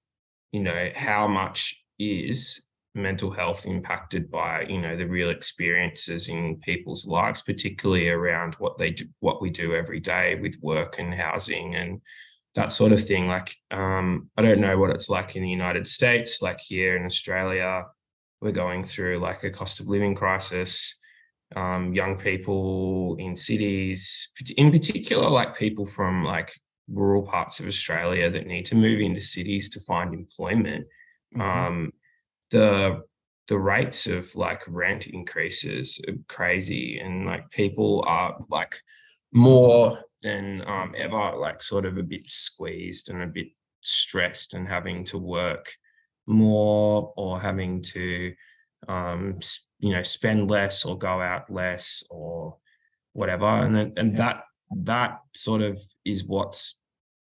you know how much is mental health impacted by you know the real experiences in people's lives, particularly around what they do, what we do every day with work and housing and that sort of thing. Like, um, I don't know what it's like in the United States. Like here in Australia, we're going through like a cost of living crisis. Um, young people in cities, in particular, like people from like rural parts of Australia that need to move into cities to find employment. Mhm. Um, the the rates of like rent increases are crazy, and like people are like more than um, ever, like sort of a bit squeezed and a bit stressed and having to work more or having to, um, you know, spend less or go out less or whatever. And then, and that that sort of is what's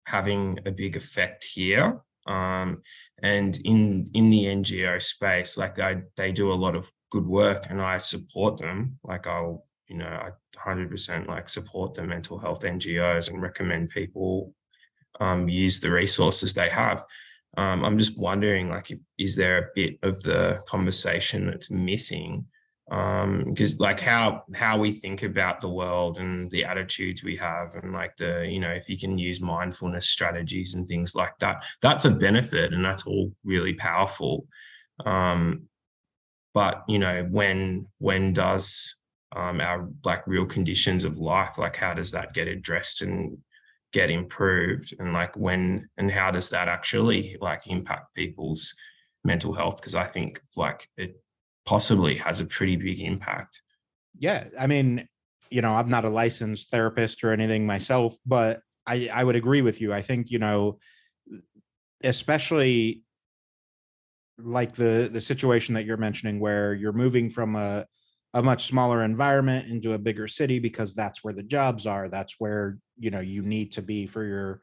having a big effect here. Um, and in in the NGO space, like I, they do a lot of good work, and I support them. Like I'll, you know, I hundred percent like support the mental health NGOs and recommend people um, use the resources they have. Um, I'm just wondering, like, if is there a bit of the conversation that's missing? Because, like, how how we think about the world and the attitudes we have, and like the, you know, if you can use mindfulness strategies and things like that, that's a benefit, and that's all really powerful. Um, but you know, when when does um, our like real conditions of life, like how does that get addressed and get improved? And like when and how does that actually like impact people's mental health? Because i think like it possibly has a pretty big impact. Yeah i mean you know i'm not a licensed therapist or anything myself but i i would agree with you. I think you know especially like the the situation that you're mentioning where you're moving from a a much smaller environment into a bigger city because that's where the jobs are. That's where you know you need to be for your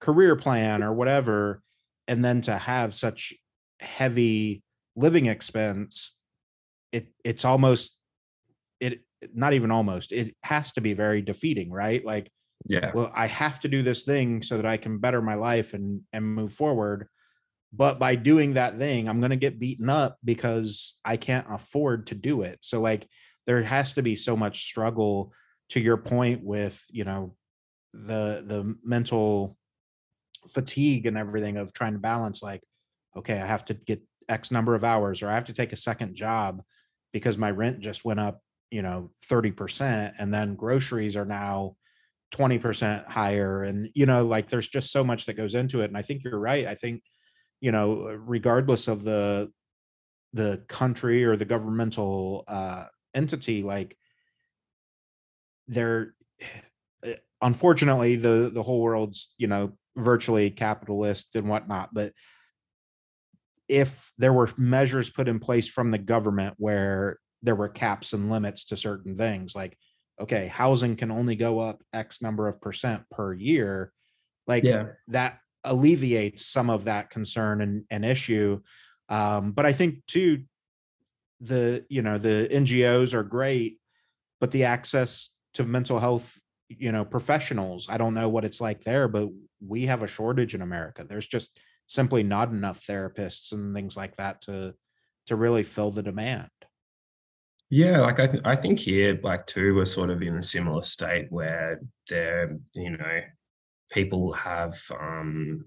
career plan or whatever. And then to have such heavy living expense it it's almost it not even almost it has to be very defeating right? Like yeah. well i have to do this thing so that i can better my life and and move forward but by doing that thing i'm going to get beaten up because i can't afford to do it. So like there has to be so much struggle to your point with you know the the mental fatigue and everything of trying to balance like okay i have to get x number of hours or i have to take a second job because my rent just went up you know 30% and then groceries are now 20% higher. And you know like there's just so much that goes into it. And i think you're right. I think you know regardless of the the country or the governmental uh entity like there eh, unfortunately the the whole world's you know virtually capitalist and whatnot but if there were measures put in place from the government where there were caps and limits to certain things like okay housing can only go up x number of percent per year like Yeah. that alleviates some of that concern and, and issue um, but i think too the you know the ngos are great but the access to mental health you know professionals i don't know what it's like there but we have a shortage in america. There's just simply not enough therapists and things like that to to really fill the demand. Yeah, like I, th- I think here, like too, we're sort of in a similar state where there, you know, people have, um,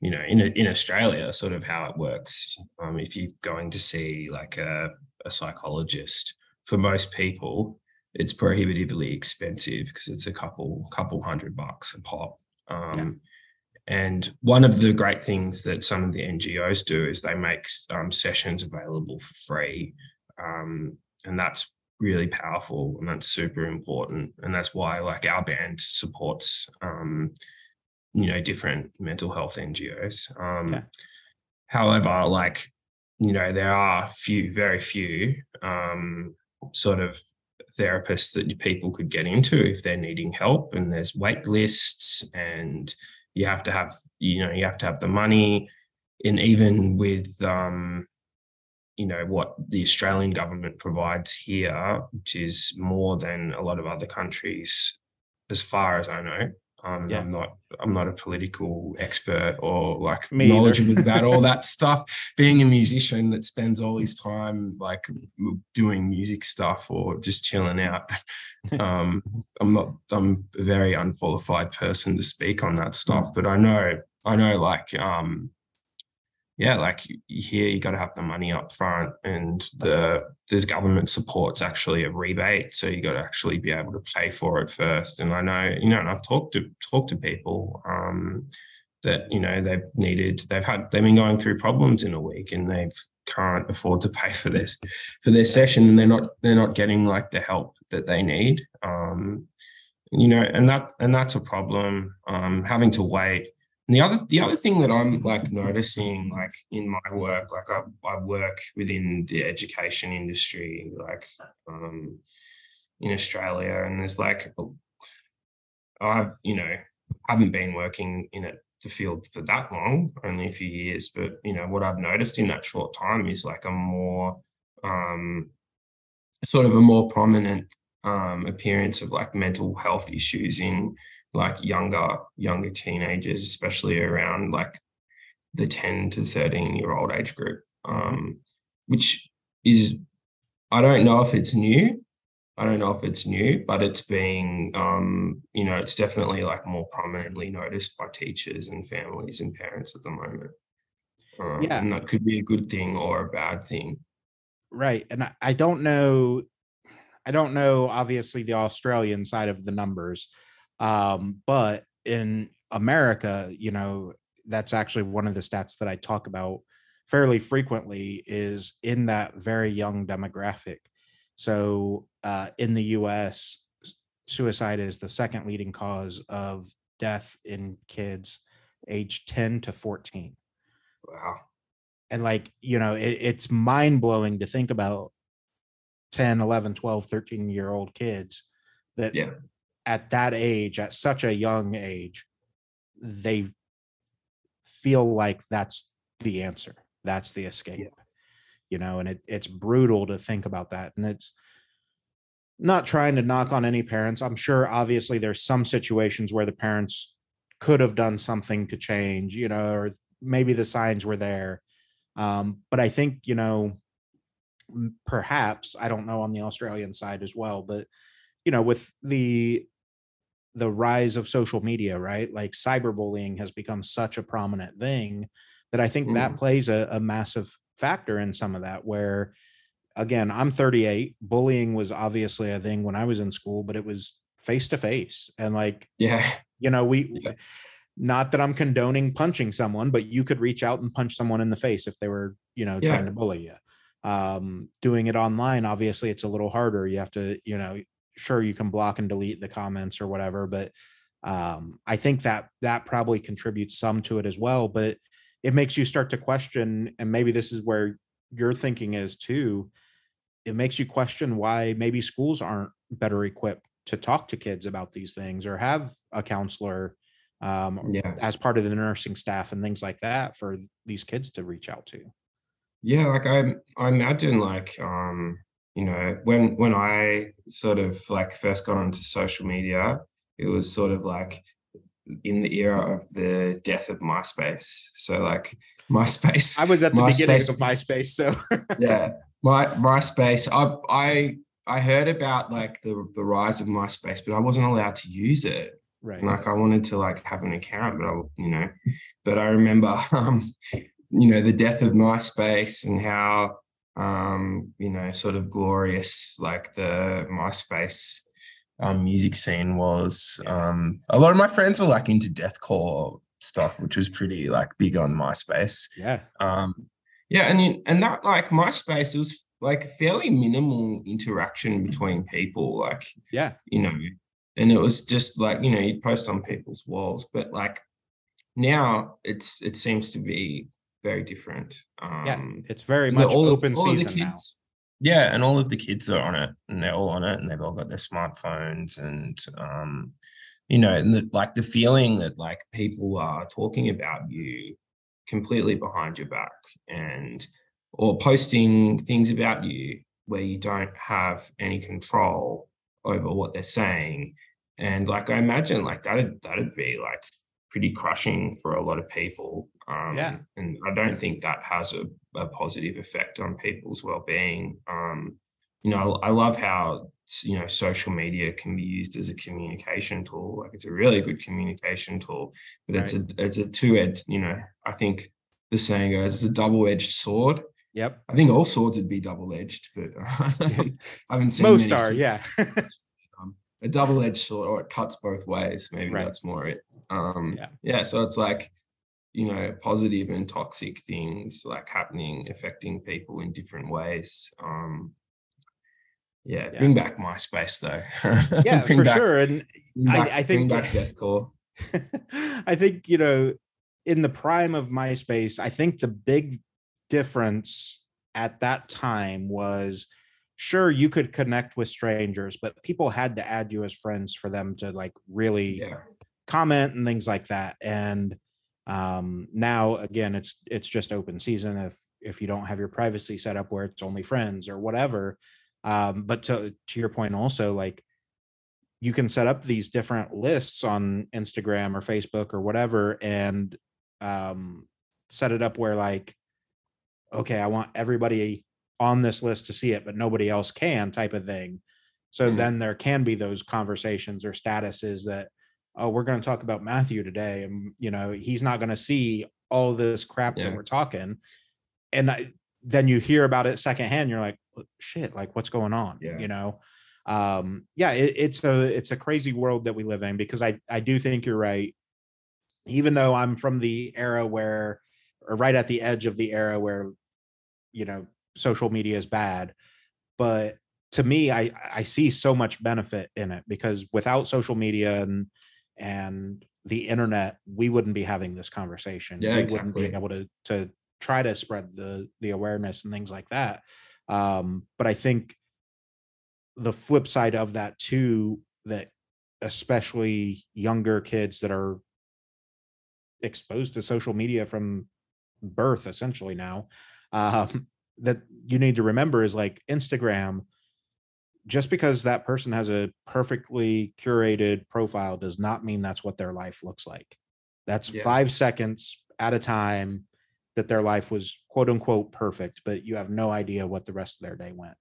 you know, in in Australia, sort of how it works. Um, if you're going to see like a, a psychologist, for most people, it's prohibitively expensive because it's a couple couple hundred bucks a pop. Um, And one of the great things that some of the NGOs do is they make um, sessions available for free. Um, and that's really powerful and that's super important and that's why like our band supports um you know different mental health ngos um Yeah. however like you know there are few very few um sort of therapists that people could get into if they're needing help and there's wait lists and you have to have you know you have to have the money and even with um you know what the Australian government provides here, which is more than a lot of other countries, as far as I know. Um, Yeah. I'm not I'm not a political expert or like Me knowledgeable about all that stuff. Being a musician that spends all his time like doing music stuff or just chilling out, um, I'm not I'm a very unqualified person to speak on that stuff. But I know I know like um, yeah, like here you got to have the money up front, and the there's government supports actually a rebate, so you got to actually be able to pay for it first. And I know, you know, and I've talked to talked to people um, that you know they've needed, they've had, they've been going through problems in a week, and they've can't afford to pay for this for their session, and they're not they're not getting like the help that they need. Um, you know, and that and that's a problem. Um, having to wait and the other the other thing that I'm like noticing like in my work, like I, I work within the education industry, like um in Australia, and there's like I've, you know, haven't been working in it the field for that long, only a few years, but you know, what I've noticed in that short time is like a more um sort of a more prominent um appearance of like mental health issues in like younger younger teenagers especially around like the 10 to 13 year old age group um which is i don't know if it's new i don't know if it's new but it's being um you know it's definitely like more prominently noticed by teachers and families and parents at the moment um, Yeah. and that could be a good thing or a bad thing right and I, I don't know i don't know obviously the australian side of the numbers um but in america you know that's actually one of the stats that i talk about fairly frequently is in that very young demographic. So uh in the us suicide is the second leading cause of death in kids age 10 to 14 wow. And like you know it, it's mind blowing to think about 10 11 12 13 year old kids that Yeah. At that age at such a young age they feel like that's the answer that's the escape you know and it, it's brutal to think about that and it's not trying to knock on any parents. I'm sure obviously there's some situations where the parents could have done something to change you know or maybe the signs were there um, but I think, you know, perhaps, I don't know on the Australian side as well, but you know, with the the rise of social media, right? Like cyberbullying has become such a prominent thing that I think that Mm. plays a, a massive factor in some of that where again, I'm 38. Bullying was obviously a thing when I was in school, but it was face to face. And like yeah you know we Yeah. not that i'm condoning punching someone but you could reach out and punch someone in the face if they were you know trying to bully you um doing it online obviously it's a little harder you have to you know sure you can block and delete the comments or whatever, but um, I think that that probably contributes some to it as well. But it makes you start to question, and maybe this is where your thinking is too. It makes you question why maybe schools aren't better equipped to talk to kids about these things or have a counselor um, Yeah. as part of the nursing staff and things like that for these kids to reach out to. Yeah, like I I imagine like um, you know, when when I sort of like first got onto social media, it was sort of like in the era of the death of MySpace. So like MySpace, I was at the beginning of MySpace, so yeah, my MySpace. I I I heard about like the the rise of MySpace, but I wasn't allowed to use it. right. And, like I wanted to like have an account, but I, you know, but I remember, um, you know, the death of MySpace and how, um, you know, sort of glorious like the MySpace um, music scene was. Um, a lot of my friends were like into deathcore stuff, which was pretty like big on MySpace. Yeah. Um, yeah, and you, and that like MySpace it was like fairly minimal interaction between people, like Yeah. you know, and it was just like you know you'd post on people's walls, but like now it's it seems to be very different. Um, Yeah. It's very much all of- open of the season now. Yeah, and all of the kids are on it, and they're all on it, and they've all got their smartphones, and um, you know, and the, like the feeling that like people are talking about you completely behind your back, and or posting things about you where you don't have any control over what they're saying, and like I imagine like that'd that'd be like pretty crushing for a lot of people. Um, Yeah. and I don't think that has a, a positive effect on people's well-being. Um, you know, I, I love how you know social media can be used as a communication tool. Like it's a really good communication tool, but it's a it's a two-edged. You know, I think the saying goes, it's a double-edged sword. Yep. I think all swords would be double-edged, but I haven't seen Most many are, swords yeah. um, a double-edged sword or it cuts both ways maybe Right. that's more it um Yeah. yeah. so it's like you know positive and toxic things like happening affecting people in different ways um yeah, Yeah. bring back myspace though yeah, for back, sure. And bring I- I bring think- back deathcore I think, you know, in the prime of MySpace, I think the big difference at that time was sure you could connect with strangers, but people had to add you as friends for them to like really yeah comment and things like that. And um now again it's it's just open season if if you don't have your privacy set up where it's only friends or whatever. Um, but to to your point also, like you can set up these different lists on Instagram or Facebook or whatever and um set it up where like okay, I want everybody on this list to see it, but nobody else can type of thing. So Mhm. then there can be those conversations or statuses that, oh, we're going to talk about Matthew today. And, you know, he's not going to see all this crap Yeah. that we're talking. And I, then you hear about it secondhand. You're like, "Oh, shit, like what's going on? Yeah. You know? Um, yeah, it, it's a, it's a crazy world that we live in because I, I do think you're right. Even though I'm from the era where, or right at the edge of the era where, you know, social media is bad, but to me i i see so much benefit in it because without social media and and the internet we wouldn't be having this conversation. Yeah, we wouldn't be able to to try to spread the the awareness and things like that. Um but i think the flip side of that too that especially younger kids that are exposed to social media from birth essentially now um that you need to remember is like instagram just because that person has a perfectly curated profile does not mean that's what their life looks like that's Yeah. five seconds at a time that their life was quote unquote perfect but you have no idea what the rest of their day went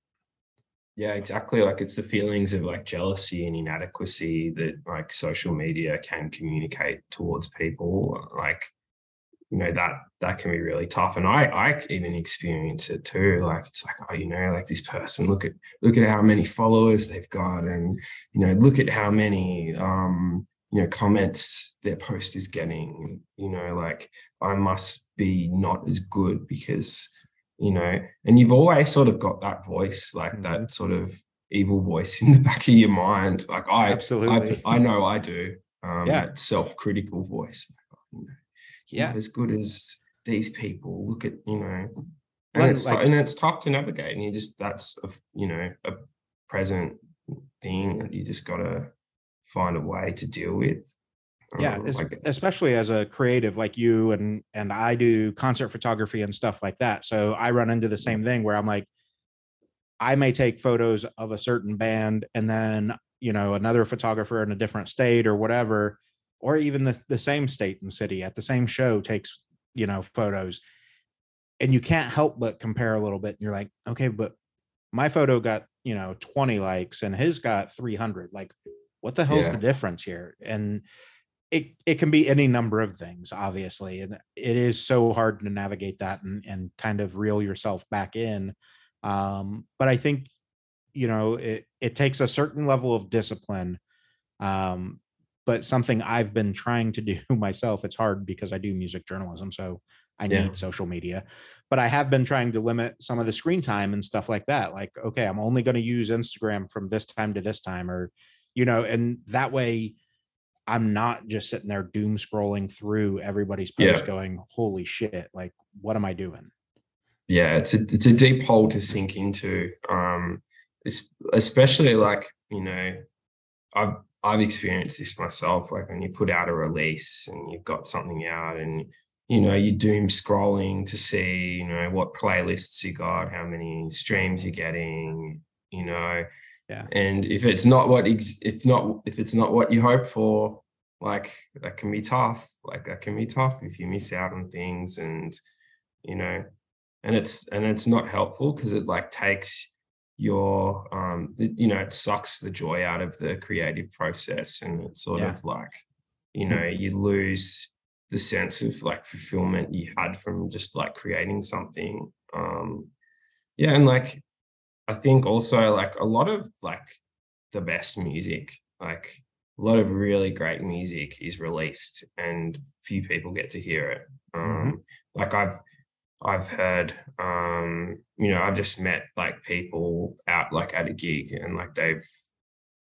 Yeah, exactly. Like it's the feelings of like jealousy and inadequacy that like social media can communicate towards people. Like, you know, that that can be really tough. And I I even experience it too. Like it's like, oh, you know, like this person, look at look at how many followers they've got and you know, look at how many um, you know, comments their post is getting. You know, like I must be not as good because you know and you've always sort of got that voice like that sort of evil voice in the back of your mind. Like I, Absolutely. I, I know I do. Um, Yeah. that self-critical voice. Yeah. As good as these people. Look at you know, and it's like- and it's tough to navigate. And you just that's a, you know a present thing that you just got to find a way to deal with. yeah Um, es- I guess. especially as a creative like you and and i do concert photography and stuff like that so i run into the same thing where i'm like i may take photos of a certain band and then you know another photographer in a different state or whatever or even the, the same state and city at the same show takes you know photos. And you can't help but compare a little bit and you're like okay but my photo got you know 20 likes and his got 300 like what the hell's Yeah. the difference here? And it it can be any number of things obviously and it is so hard to navigate that and and kind of reel yourself back in. Um but i think you know it it takes a certain level of discipline um but something i've been trying to do myself it's hard because i do music journalism so i Yeah. need social media but i have been trying to limit some of the screen time and stuff like that like okay i'm only going to use instagram from this time to this time or you know and that way i'm not just sitting there doom scrolling through everybody's posts, Yeah. going holy shit like what am i doing yeah it's a it's a deep hole to sink into um it's especially like you know i've i've experienced this myself like when you put out a release and you've got something out and you know you doom scrolling to see you know what playlists you got how many streams you're getting you know Yeah. and if it's not what ex- if not if it's not what you hope for like that can be tough like that can be tough if you miss out on things and you know and it's and it's not helpful because it like takes your um the- you know it sucks the joy out of the creative process and it's sort Yeah. of like you know you lose the sense of like fulfillment you had from just like creating something um yeah and like i think also like a lot of like the best music like a lot of really great music is released and few people get to hear it. Um like i've I've heard, um, you know, I've just met like people out like at a gig and like they've,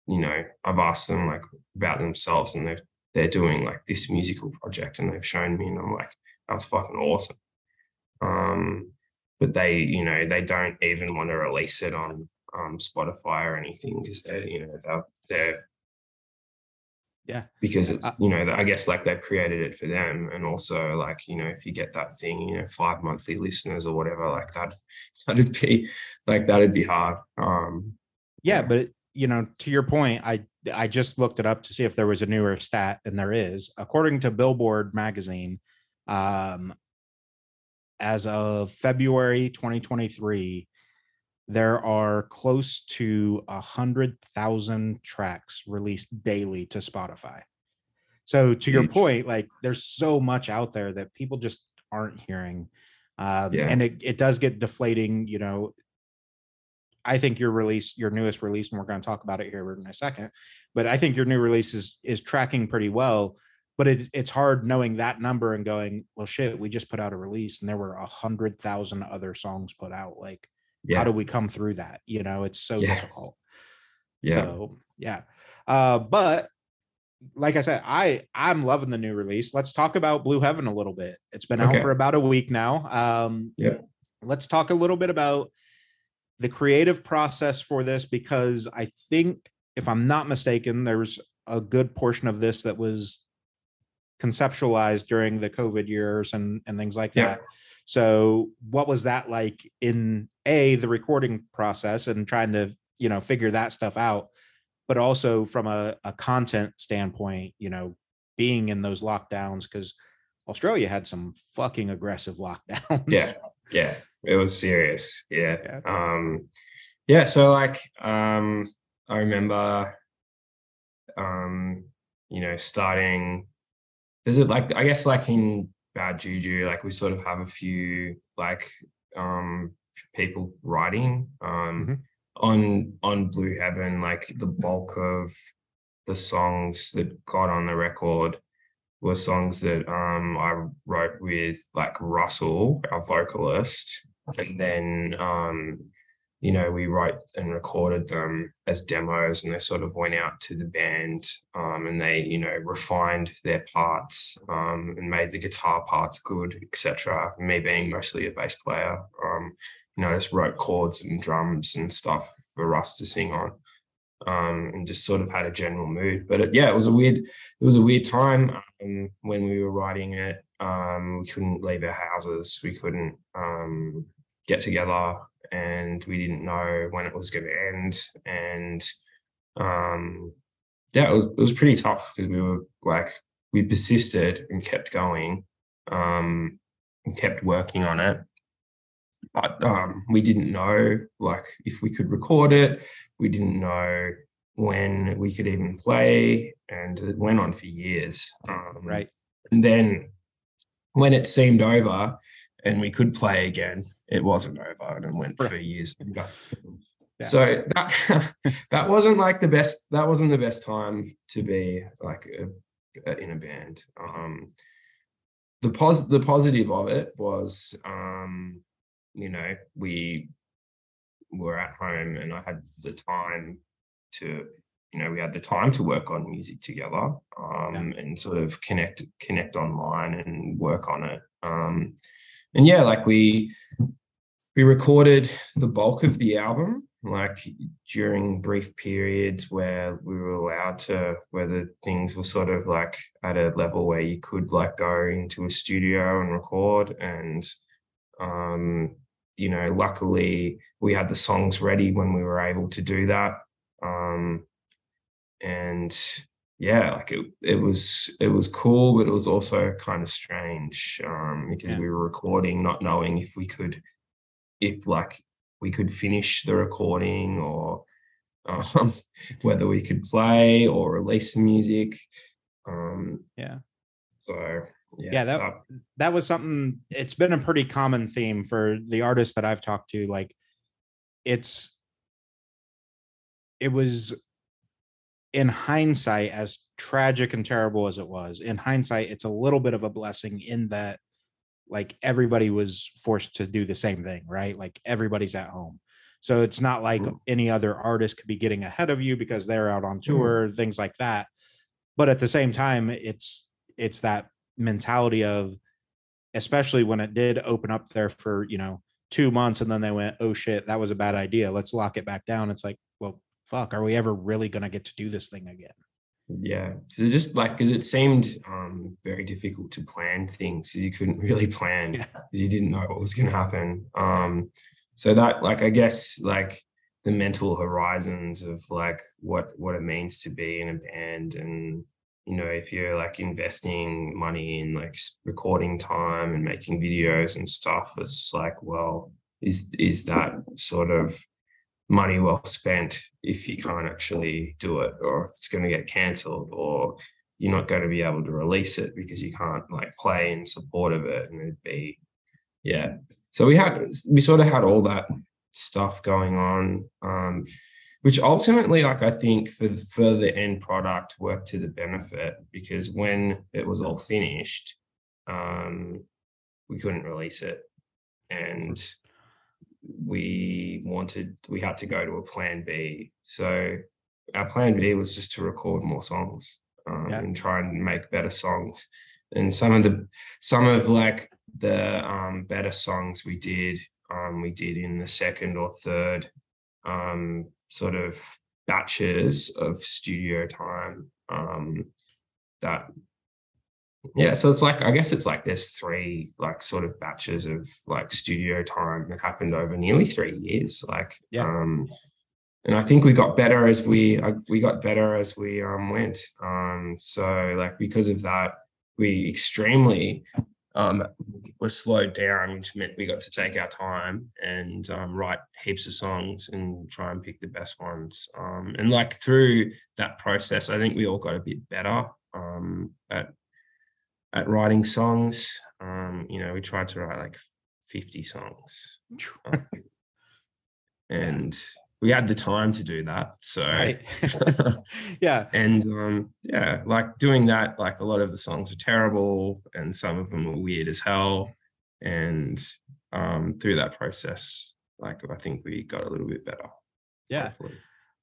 you know, I've asked them like about themselves and they've, they're doing like this musical project and they've shown me and I'm like, that's fucking awesome. Um, but they, you know, they don't even want to release it on um, Spotify or anything because they're, you know, they're, they're Yeah. because it's Uh, you know i guess like they've created it for them and also like you know if you get that thing you know five monthly listeners or whatever like that that'd be like that'd be hard um yeah Yeah. but you know to your point i i just looked it up to see if there was a newer stat and there is according to billboard magazine um as of february 2023 there are close to a hundred thousand tracks released daily to spotify so to your point like there's so much out there that people just aren't hearing um, Yeah. and it, it does get deflating you know I think your release, your newest release, and we're going to talk about it here in a second. But I think your new release is is tracking pretty well. But it, it's hard knowing that number and going, well, shit, we just put out a release and there were a hundred thousand other songs put out. Like, yeah how do we come through that? You know, it's so Yeah. difficult. yeah So yeah. Uh, but like I said, I I'm loving the new release. Let's talk about Blue Heaven a little bit. It's been out for about a week now. Um, Yeah. Let's talk a little bit about the creative process for this because I think, if I'm not mistaken, there's a good portion of this that was conceptualized during the COVID years and and things like Yeah. that. So, what was that like in a the recording process and trying to you know figure that stuff out, but also from a, a content standpoint, you know, being in those lockdowns because Australia had some fucking aggressive lockdowns. yeah yeah it was serious yeah. Yeah. um yeah so like um i remember um you know starting there's a like i guess like in bad juju like we sort of have a few like um people writing um Mhm. on on blue heaven like the bulk of the songs that got on the record were songs that um I wrote with like Russell, our vocalist, and then um you know, we wrote and recorded them as demos and they sort of went out to the band um, and they, you know, refined their parts um, and made the guitar parts good, etc. Me being mostly a bass player, um, you know, I just wrote chords and drums and stuff for us to sing on. Um, and just sort of had a general mood. But it, yeah, it was a weird, it was a weird time um, when we were writing it. Um, we couldn't leave our houses. We couldn't get together and we didn't know when it was going to end. And um, yeah, it was it was pretty tough because we were like we persisted and kept going, um, and kept working on it. But um, we didn't know like if we could record it. We didn't know when we could even play, and it went on for years. Um, right. And then when it seemed over and we could play again, it wasn't over and went for years. Yeah. So that that wasn't like the best. That wasn't the best time to be like a, a, in a band. Um, the pos the positive of it was, um, you know, we were at home and I had the time to, you know, we had the time to work on music together um, yeah. and sort of connect connect online and work on it. Um, and yeah, like we we recorded the bulk of the album like during brief periods where we were allowed to whether things were sort of like at a level where you could like go into a studio and record and um you know luckily we had the songs ready when we were able to do that um and yeah like it, it was it was cool but it was also kind of strange um because yeah. we were recording not knowing if we could if like we could finish the recording or um, whether we could play or release the music. Um, yeah. So yeah, yeah that, that that was something. It's been a pretty common theme for the artists that I've talked to. Like, it's it was in hindsight as tragic and terrible as it was in hindsight it's a little bit of a blessing in that like everybody was forced to do the same thing, right? Like everybody's at home. So it's not like mm. any other artist could be getting ahead of you because they're out on mm. tour, mm. things like that. But at the same time, it's it's that mentality of especially when it did open up there for, you know, 2 months and then they went, "Oh shit, that was a bad idea. Let's lock it back down." It's like, "Well, fuck, are we ever really going to get to do this thing again?" Yeah because it just like because it seemed um very difficult to plan things you couldn't really plan because yeah. you didn't know what was going to happen um so that like i guess like the mental horizons of like what what it means to be in a band and you know if you're like investing money in like recording time and making videos and stuff it's like well is is that sort of money well spent if you can't actually do it or if it's going to get cancelled or you're not going to be able to release it because you can't like play in support of it and it'd be yeah. So we had we sort of had all that stuff going on um, which ultimately like i think for the, for the end product worked to the benefit because when it was all finished um, we couldn't release it. And we wanted we had to go to a plan B. So our plan B was just to record more songs um, yeah. and try and make better songs. And some of the some of like the um, better songs we did um, we did in the second or third um, sort of batches of studio time um, that yeah so it's like i guess it's like there's three like sort of batches of like studio time that happened over nearly three years like yeah. um and i think we got better as we uh, we got better as we um went um so like because of that we extremely um was slowed down which meant we got to take our time and um, write heaps of songs and try and pick the best ones um and like through that process i think we all got a bit better um at at writing songs. Um, you know, we tried to write like 50 songs. Um, and we had the time to do that. So right. yeah. And um, yeah, like doing that, like a lot of the songs are terrible and some of them are weird as hell. And um, through that process, like I think we got a little bit better. Yeah. Hopefully.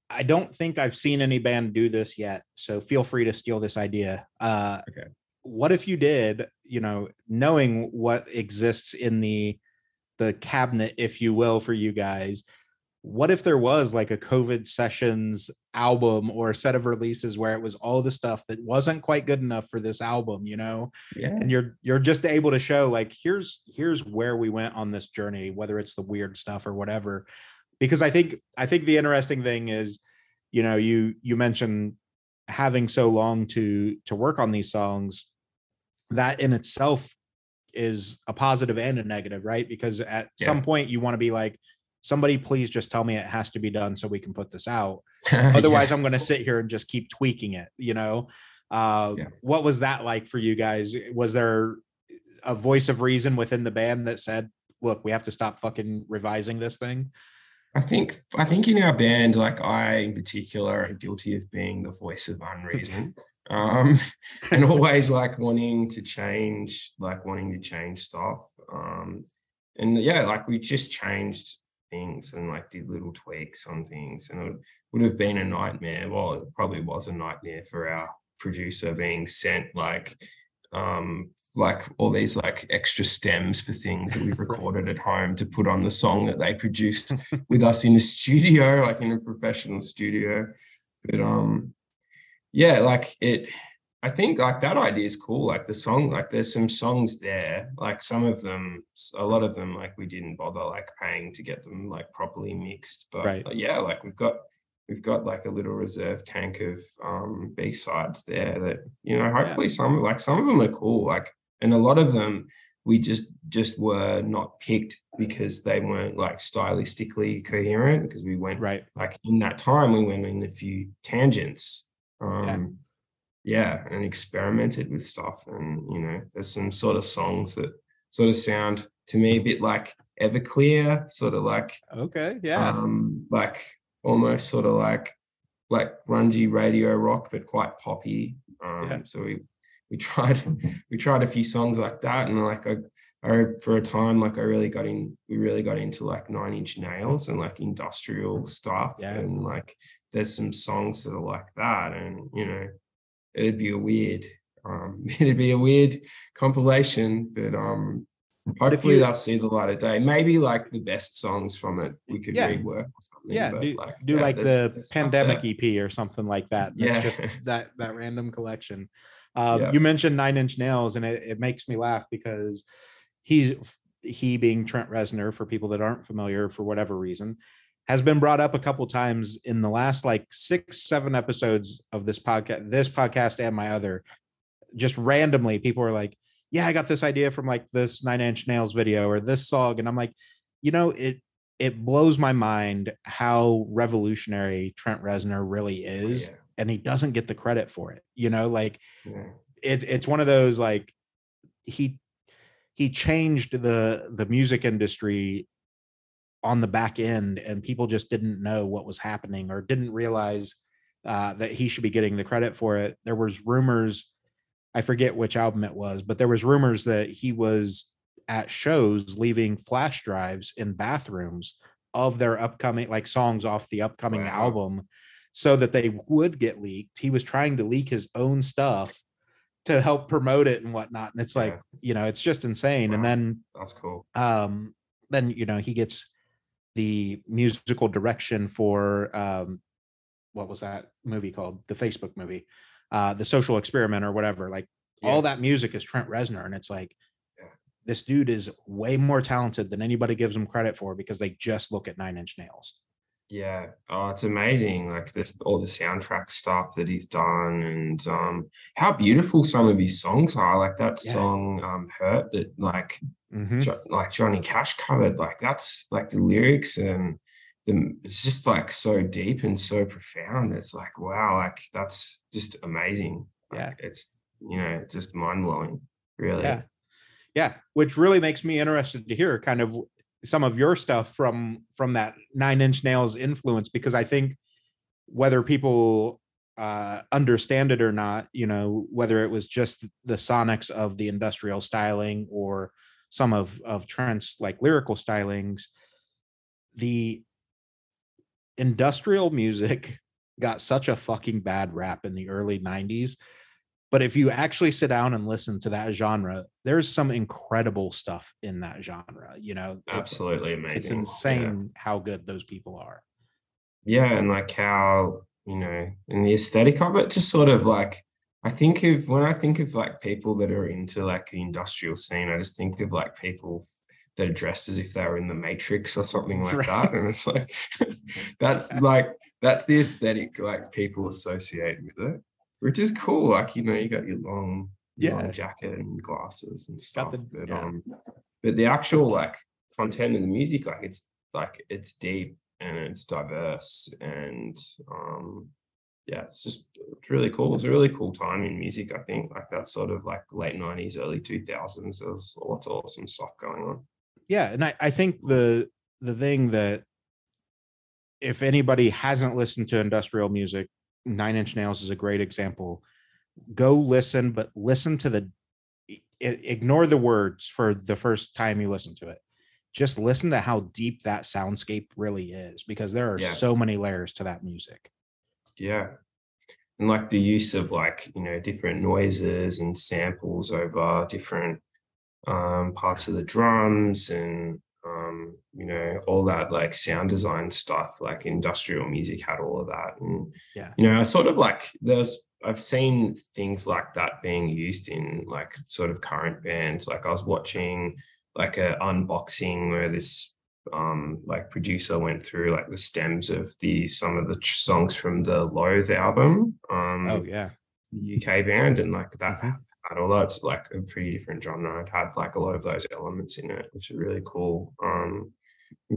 I don't think I've seen any band do this yet, so feel free to steal this idea. Uh, okay. What if you did? You know, knowing what exists in the the cabinet, if you will, for you guys. What if there was like a COVID sessions album or a set of releases where it was all the stuff that wasn't quite good enough for this album, you know? Yeah. And you're you're just able to show like here's here's where we went on this journey, whether it's the weird stuff or whatever because I think I think the interesting thing is, you know, you you mentioned having so long to to work on these songs, that in itself is a positive and a negative, right? Because at yeah. some point you want to be like, somebody please just tell me it has to be done so we can put this out. Otherwise, yeah. I'm going to sit here and just keep tweaking it, you know. Uh, yeah. What was that like for you guys? Was there a voice of reason within the band that said, "Look, we have to stop fucking revising this thing"? I think I think in our band, like I in particular, are guilty of being the voice of unreason. Um, and always like wanting to change, like wanting to change stuff. Um, and yeah, like we just changed things and like did little tweaks on things, and it would have been a nightmare. Well, it probably was a nightmare for our producer being sent like um, like all these like extra stems for things that we've recorded at home to put on the song that they produced with us in the studio, like in a professional studio. But um, yeah, like it. I think like that idea is cool. Like the song, like there's some songs there. Like some of them, a lot of them, like we didn't bother like paying to get them like properly mixed. But right. yeah, like we've got we've got like a little reserve tank of um, B sides there that you know hopefully yeah. some like some of them are cool like and a lot of them we just just were not picked because they weren't like stylistically coherent because we went right like in that time we went in a few tangents um yeah. yeah and experimented with stuff and you know there's some sort of songs that sort of sound to me a bit like Everclear, sort of like okay, yeah, um, like almost sort of like like grungy radio rock, but quite poppy. Um, yeah. So we we tried we tried a few songs like that, and like I, I for a time like I really got in we really got into like Nine Inch Nails and like industrial stuff, yeah. and like there's some songs that are like that, and you know it'd be a weird um, it'd be a weird compilation, but um Hopefully you, they'll see the light of day. Maybe like the best songs from it we could yeah. rework or something. Yeah, do like, do yeah, like the pandemic EP or something like that. That's yeah. just that that random collection. Um, yeah. You mentioned Nine Inch Nails, and it, it makes me laugh because he's he being Trent Reznor for people that aren't familiar for whatever reason has been brought up a couple times in the last like six seven episodes of this podcast this podcast and my other just randomly people are like yeah, I got this idea from like this Nine Inch Nails video or this song, and I'm like, you know, it it blows my mind how revolutionary Trent Reznor really oh, is, yeah. and he doesn't get the credit for it. You know, like yeah. it's it's one of those like he he changed the the music industry on the back end, and people just didn't know what was happening or didn't realize uh, that he should be getting the credit for it. There was rumors I forget which album it was, but there was rumors that he was at shows leaving flash drives in bathrooms of their upcoming like songs off the upcoming wow. album so that they would get leaked. He was trying to leak his own stuff to help promote it and whatnot. And it's like, yeah. you know, it's just insane. Wow. And then that's cool. Um, then you know, he gets the musical direction for um what was that movie called? The Facebook movie uh, the social experiment or whatever. Like yeah. all that music is Trent Reznor, and it's like yeah. this dude is way more talented than anybody gives him credit for because they just look at Nine Inch Nails. Yeah, oh, it's amazing. Like this, all the soundtrack stuff that he's done, and um, how beautiful some of his songs are. Like that yeah. song, um, "Hurt," that like, mm-hmm. jo- like Johnny Cash covered. Like that's like the lyrics and the, it's just like so deep and so profound. It's like, wow, like that's just amazing. Like, yeah. It's, you know, just mind blowing, really. Yeah. Yeah. Which really makes me interested to hear kind of some of your stuff from from that nine inch nails influence because I think whether people uh, understand it or not, you know, whether it was just the sonics of the industrial styling or some of of Trent's like lyrical stylings, the industrial music got such a fucking bad rap in the early 90s but if you actually sit down and listen to that genre there's some incredible stuff in that genre you know absolutely it, amazing it's insane yeah. how good those people are yeah and like how you know and the aesthetic of it just sort of like i think of when i think of like people that are into like the industrial scene i just think of like people that are dressed as if they were in the matrix or something like right. that and it's like that's like that's the aesthetic like people associate with it which is cool. Like you know, you got your long, yeah. long jacket and glasses and stuff. The, but yeah. um, but the actual like content of the music, like it's like it's deep and it's diverse and um yeah, it's just it's really cool. It's a really cool time in music. I think like that sort of like late nineties, early two thousands. There was lots of awesome stuff going on. Yeah, and I, I think the the thing that if anybody hasn't listened to industrial music Nine Inch Nails is a great example. Go listen, but listen to the ignore the words for the first time you listen to it. Just listen to how deep that soundscape really is because there are yeah. so many layers to that music. Yeah. And like the use of like, you know, different noises and samples over different um, parts of the drums and um, you know, all that like sound design stuff, like industrial music had all of that. And, yeah. you know, I sort of like, there's, I've seen things like that being used in like sort of current bands. Like I was watching like a unboxing where this um like producer went through like the stems of the some of the songs from the Loathe album. Um oh yeah. UK band and like that although it's like a pretty different genre, it had like a lot of those elements in it, which is really cool. Um,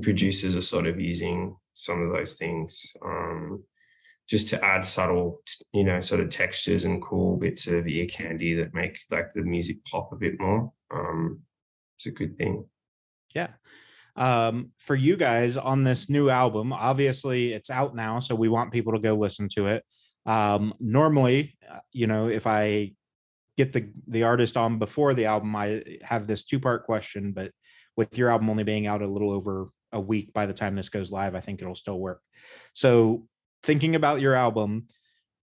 producers are sort of using some of those things um, just to add subtle, you know, sort of textures and cool bits of ear candy that make like the music pop a bit more. Um, it's a good thing. Yeah. Um, for you guys on this new album, obviously it's out now, so we want people to go listen to it. Um, normally, uh, you know, if I get the the artist on before the album, I have this two part question, but with your album only being out a little over a week by the time this goes live, I think it'll still work. So, thinking about your album,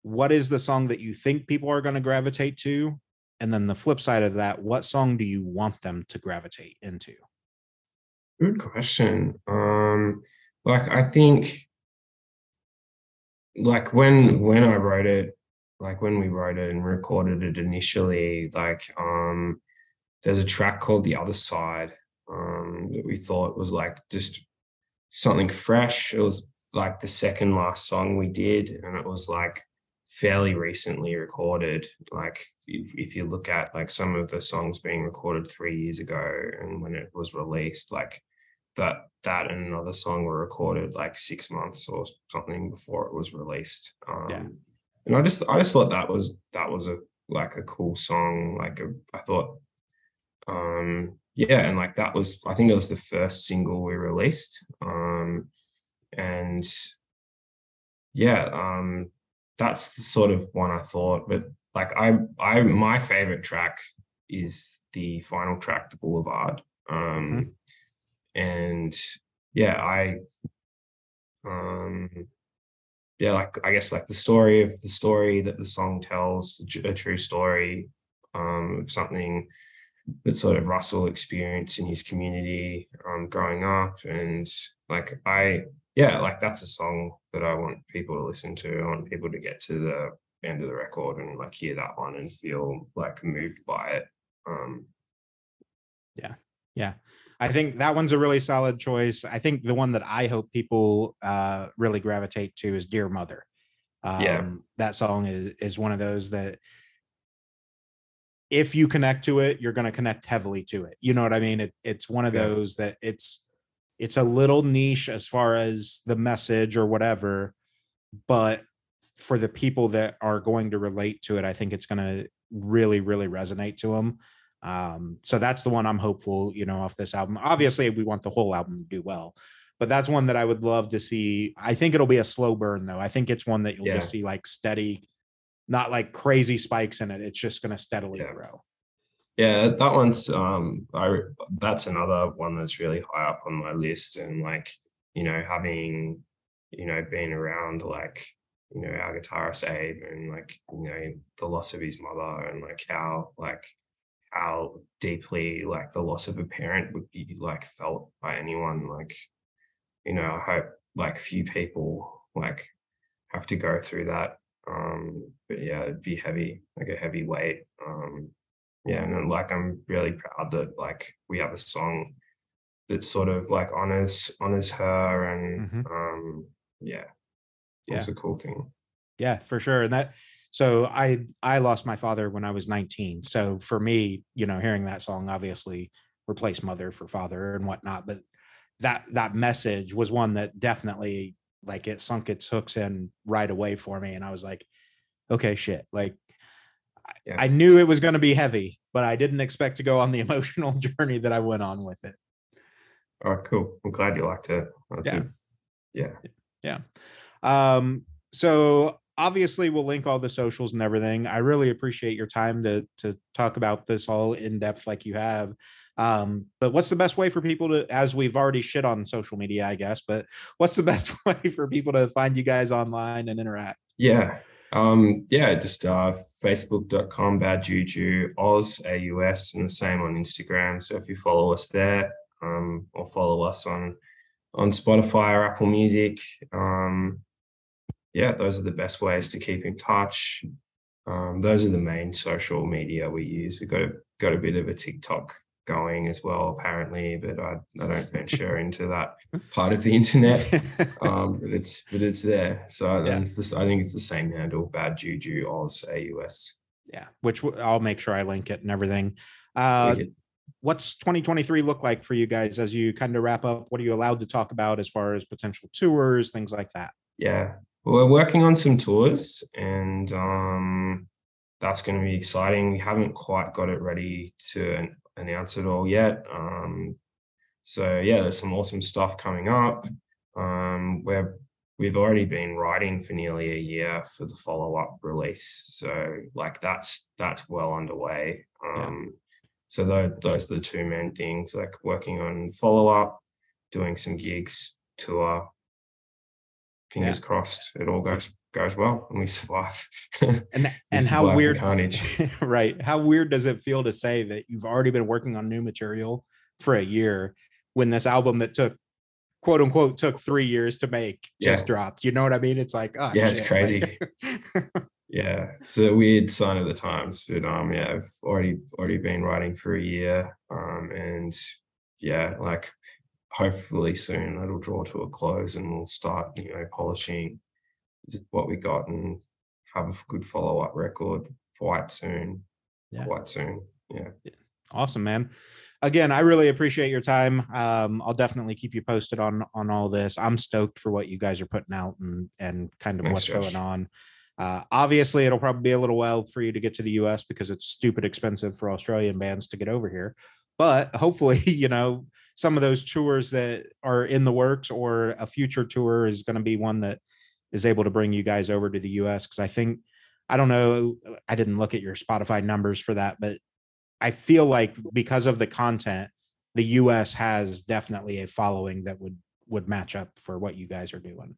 what is the song that you think people are going to gravitate to? And then the flip side of that, what song do you want them to gravitate into? Good question. Um, like I think, like when when I wrote it, like when we wrote it and recorded it initially, like um, there's a track called The Other Side um, that we thought was like just something fresh. It was like the second last song we did, and it was like fairly recently recorded. Like if, if you look at like some of the songs being recorded three years ago and when it was released, like that that and another song were recorded like six months or something before it was released. Um, yeah and I just I just thought that was that was a like a cool song. Like a, I thought, um, yeah, and like that was I think it was the first single we released, um, and yeah, um, that's the sort of one I thought. But like I I my favorite track is the final track, the Boulevard, um, mm-hmm. and yeah, I um yeah, like I guess like the story of the story that the song tells, a true story um, of something that sort of Russell experienced in his community um, growing up, and like I, yeah, like that's a song that I want people to listen to. I want people to get to the end of the record and like hear that one and feel like moved by it. Um, yeah, yeah. I think that one's a really solid choice. I think the one that I hope people uh, really gravitate to is "Dear Mother." Um, yeah, that song is is one of those that if you connect to it, you're going to connect heavily to it. You know what I mean? It, it's one of yeah. those that it's it's a little niche as far as the message or whatever, but for the people that are going to relate to it, I think it's going to really, really resonate to them. Um, so that's the one I'm hopeful, you know, off this album. Obviously, we want the whole album to do well, but that's one that I would love to see. I think it'll be a slow burn though. I think it's one that you'll yeah. just see like steady, not like crazy spikes in it. It's just going to steadily yeah. grow. Yeah, that one's um I that's another one that's really high up on my list and like you know, having, you know, been around like, you know, our guitarist Abe and like, you know, the loss of his mother and like how like how deeply like the loss of a parent would be like felt by anyone. Like, you know, I hope like few people like have to go through that. Um, but yeah, it'd be heavy, like a heavy weight. Um, yeah, and like I'm really proud that like we have a song that sort of like honors honors her and mm-hmm. um yeah, yeah, it's a cool thing. Yeah, for sure. And that so I I lost my father when I was 19. So for me, you know, hearing that song obviously replaced mother for father and whatnot, but that that message was one that definitely like it sunk its hooks in right away for me. And I was like, okay, shit. Like yeah. I knew it was going to be heavy, but I didn't expect to go on the emotional journey that I went on with it. Oh, cool. I'm glad you liked it. That's yeah. It. Yeah. Yeah. Um, so obviously we'll link all the socials and everything. I really appreciate your time to to talk about this all in depth like you have. Um, but what's the best way for people to, as we've already shit on social media, I guess, but what's the best way for people to find you guys online and interact? Yeah. Um, yeah, just uh, facebook.com bad juju Oz AUS and the same on Instagram. So if you follow us there, um, or follow us on on Spotify or Apple Music, um, yeah, those are the best ways to keep in touch. Um, those are the main social media we use. We've got a got a bit of a TikTok going as well, apparently, but I, I don't venture into that part of the internet. Um, but it's but it's there. So yeah. it's this, I think it's the same handle, Bad Juju Oz AUS. Yeah, which I'll make sure I link it and everything. Uh, what's 2023 look like for you guys as you kind of wrap up? What are you allowed to talk about as far as potential tours, things like that? Yeah, we're working on some tours and um, that's going to be exciting. We haven't quite got it ready to announce it all yet. Um, so yeah, there's some awesome stuff coming up. Um, where we've already been writing for nearly a year for the follow-up release. So like that's that's well underway. Um, yeah. So those, those are the two main things, like working on follow-up, doing some gigs, tour, fingers yeah. crossed it all goes goes well and we survive. and and survive how weird carnage. right. How weird does it feel to say that you've already been working on new material for a year when this album that took quote unquote took three years to make just yeah. dropped. You know what I mean? It's like, oh, yeah, shit. it's crazy. yeah, it's a weird sign of the times, but um, yeah, I've already already been writing for a year, um, and yeah, like hopefully soon it'll draw to a close and we'll start, you know, polishing what we got and have a good follow up record quite soon. Yeah. Quite soon. Yeah. Awesome, man. Again, I really appreciate your time. Um, I'll definitely keep you posted on on all this. I'm stoked for what you guys are putting out and and kind of Thanks, what's Josh. going on. Uh, obviously, it'll probably be a little while for you to get to the U.S. because it's stupid expensive for Australian bands to get over here. But hopefully, you know, some of those tours that are in the works or a future tour is going to be one that is able to bring you guys over to the US because I think I don't know I didn't look at your Spotify numbers for that but I feel like because of the content the US has definitely a following that would would match up for what you guys are doing.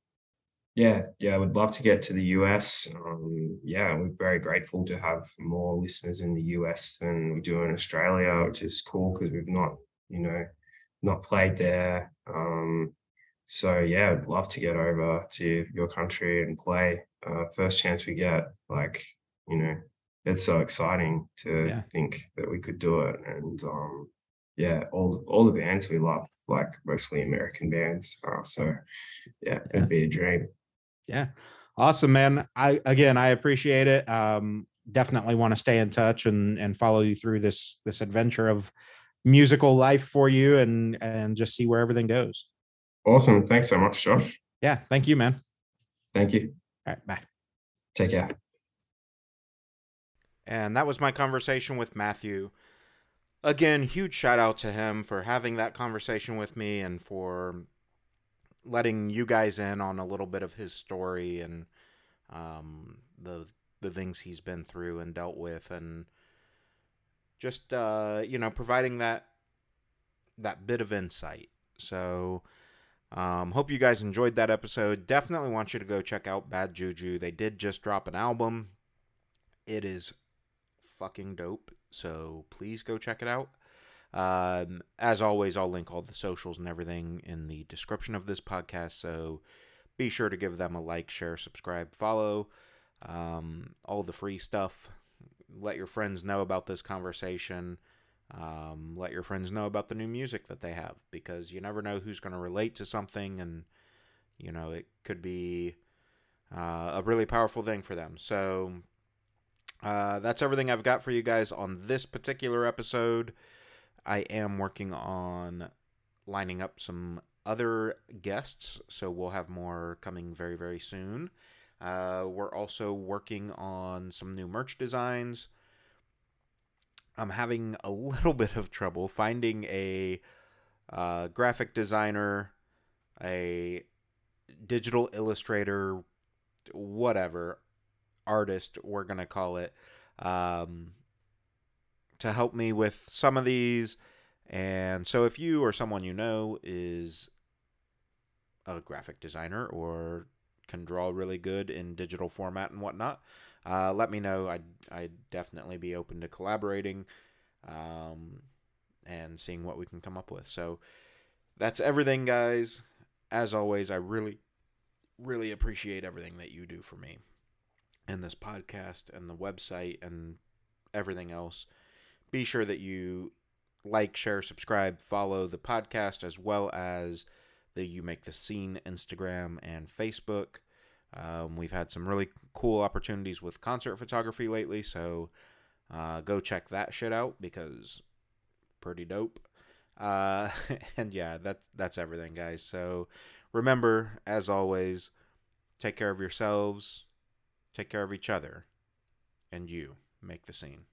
Yeah, yeah, I would love to get to the US. Um, yeah, we're very grateful to have more listeners in the US than we do in Australia, which is cool because we've not, you know, not played there. Um, so yeah, I'd love to get over to your country and play. Uh, first chance we get, like you know, it's so exciting to yeah. think that we could do it. And um, yeah, all all the bands we love, like mostly American bands. Uh, so yeah, yeah, it'd be a dream. Yeah, awesome, man. I again, I appreciate it. Um, definitely want to stay in touch and and follow you through this this adventure of musical life for you and and just see where everything goes. Awesome. Thanks so much, Josh. Yeah. Thank you, man. Thank you. All right. Bye. Take care. And that was my conversation with Matthew. Again, huge shout out to him for having that conversation with me and for letting you guys in on a little bit of his story and um, the the things he's been through and dealt with and just uh, you know providing that that bit of insight. So Um, hope you guys enjoyed that episode. Definitely want you to go check out Bad Juju. They did just drop an album. It is fucking dope. So please go check it out. Um, as always, I'll link all the socials and everything in the description of this podcast. So be sure to give them a like, share, subscribe, follow, um, all the free stuff. Let your friends know about this conversation. Um, let your friends know about the new music that they have because you never know who's going to relate to something, and you know it could be uh, a really powerful thing for them. So uh, that's everything I've got for you guys on this particular episode. I am working on lining up some other guests, so we'll have more coming very, very soon. Uh, we're also working on some new merch designs. I'm having a little bit of trouble finding a uh, graphic designer, a digital illustrator, whatever artist we're gonna call it, um, to help me with some of these. And so, if you or someone you know is a graphic designer or can draw really good in digital format and whatnot, uh, let me know. I'd, I'd definitely be open to collaborating um, and seeing what we can come up with. So that's everything, guys. As always, I really, really appreciate everything that you do for me and this podcast and the website and everything else. Be sure that you like, share, subscribe, follow the podcast as well as the You Make the Scene Instagram and Facebook. Um, we've had some really cool opportunities with concert photography lately, so uh, go check that shit out because pretty dope. Uh, and yeah, that's that's everything, guys. So remember, as always, take care of yourselves, take care of each other, and you make the scene.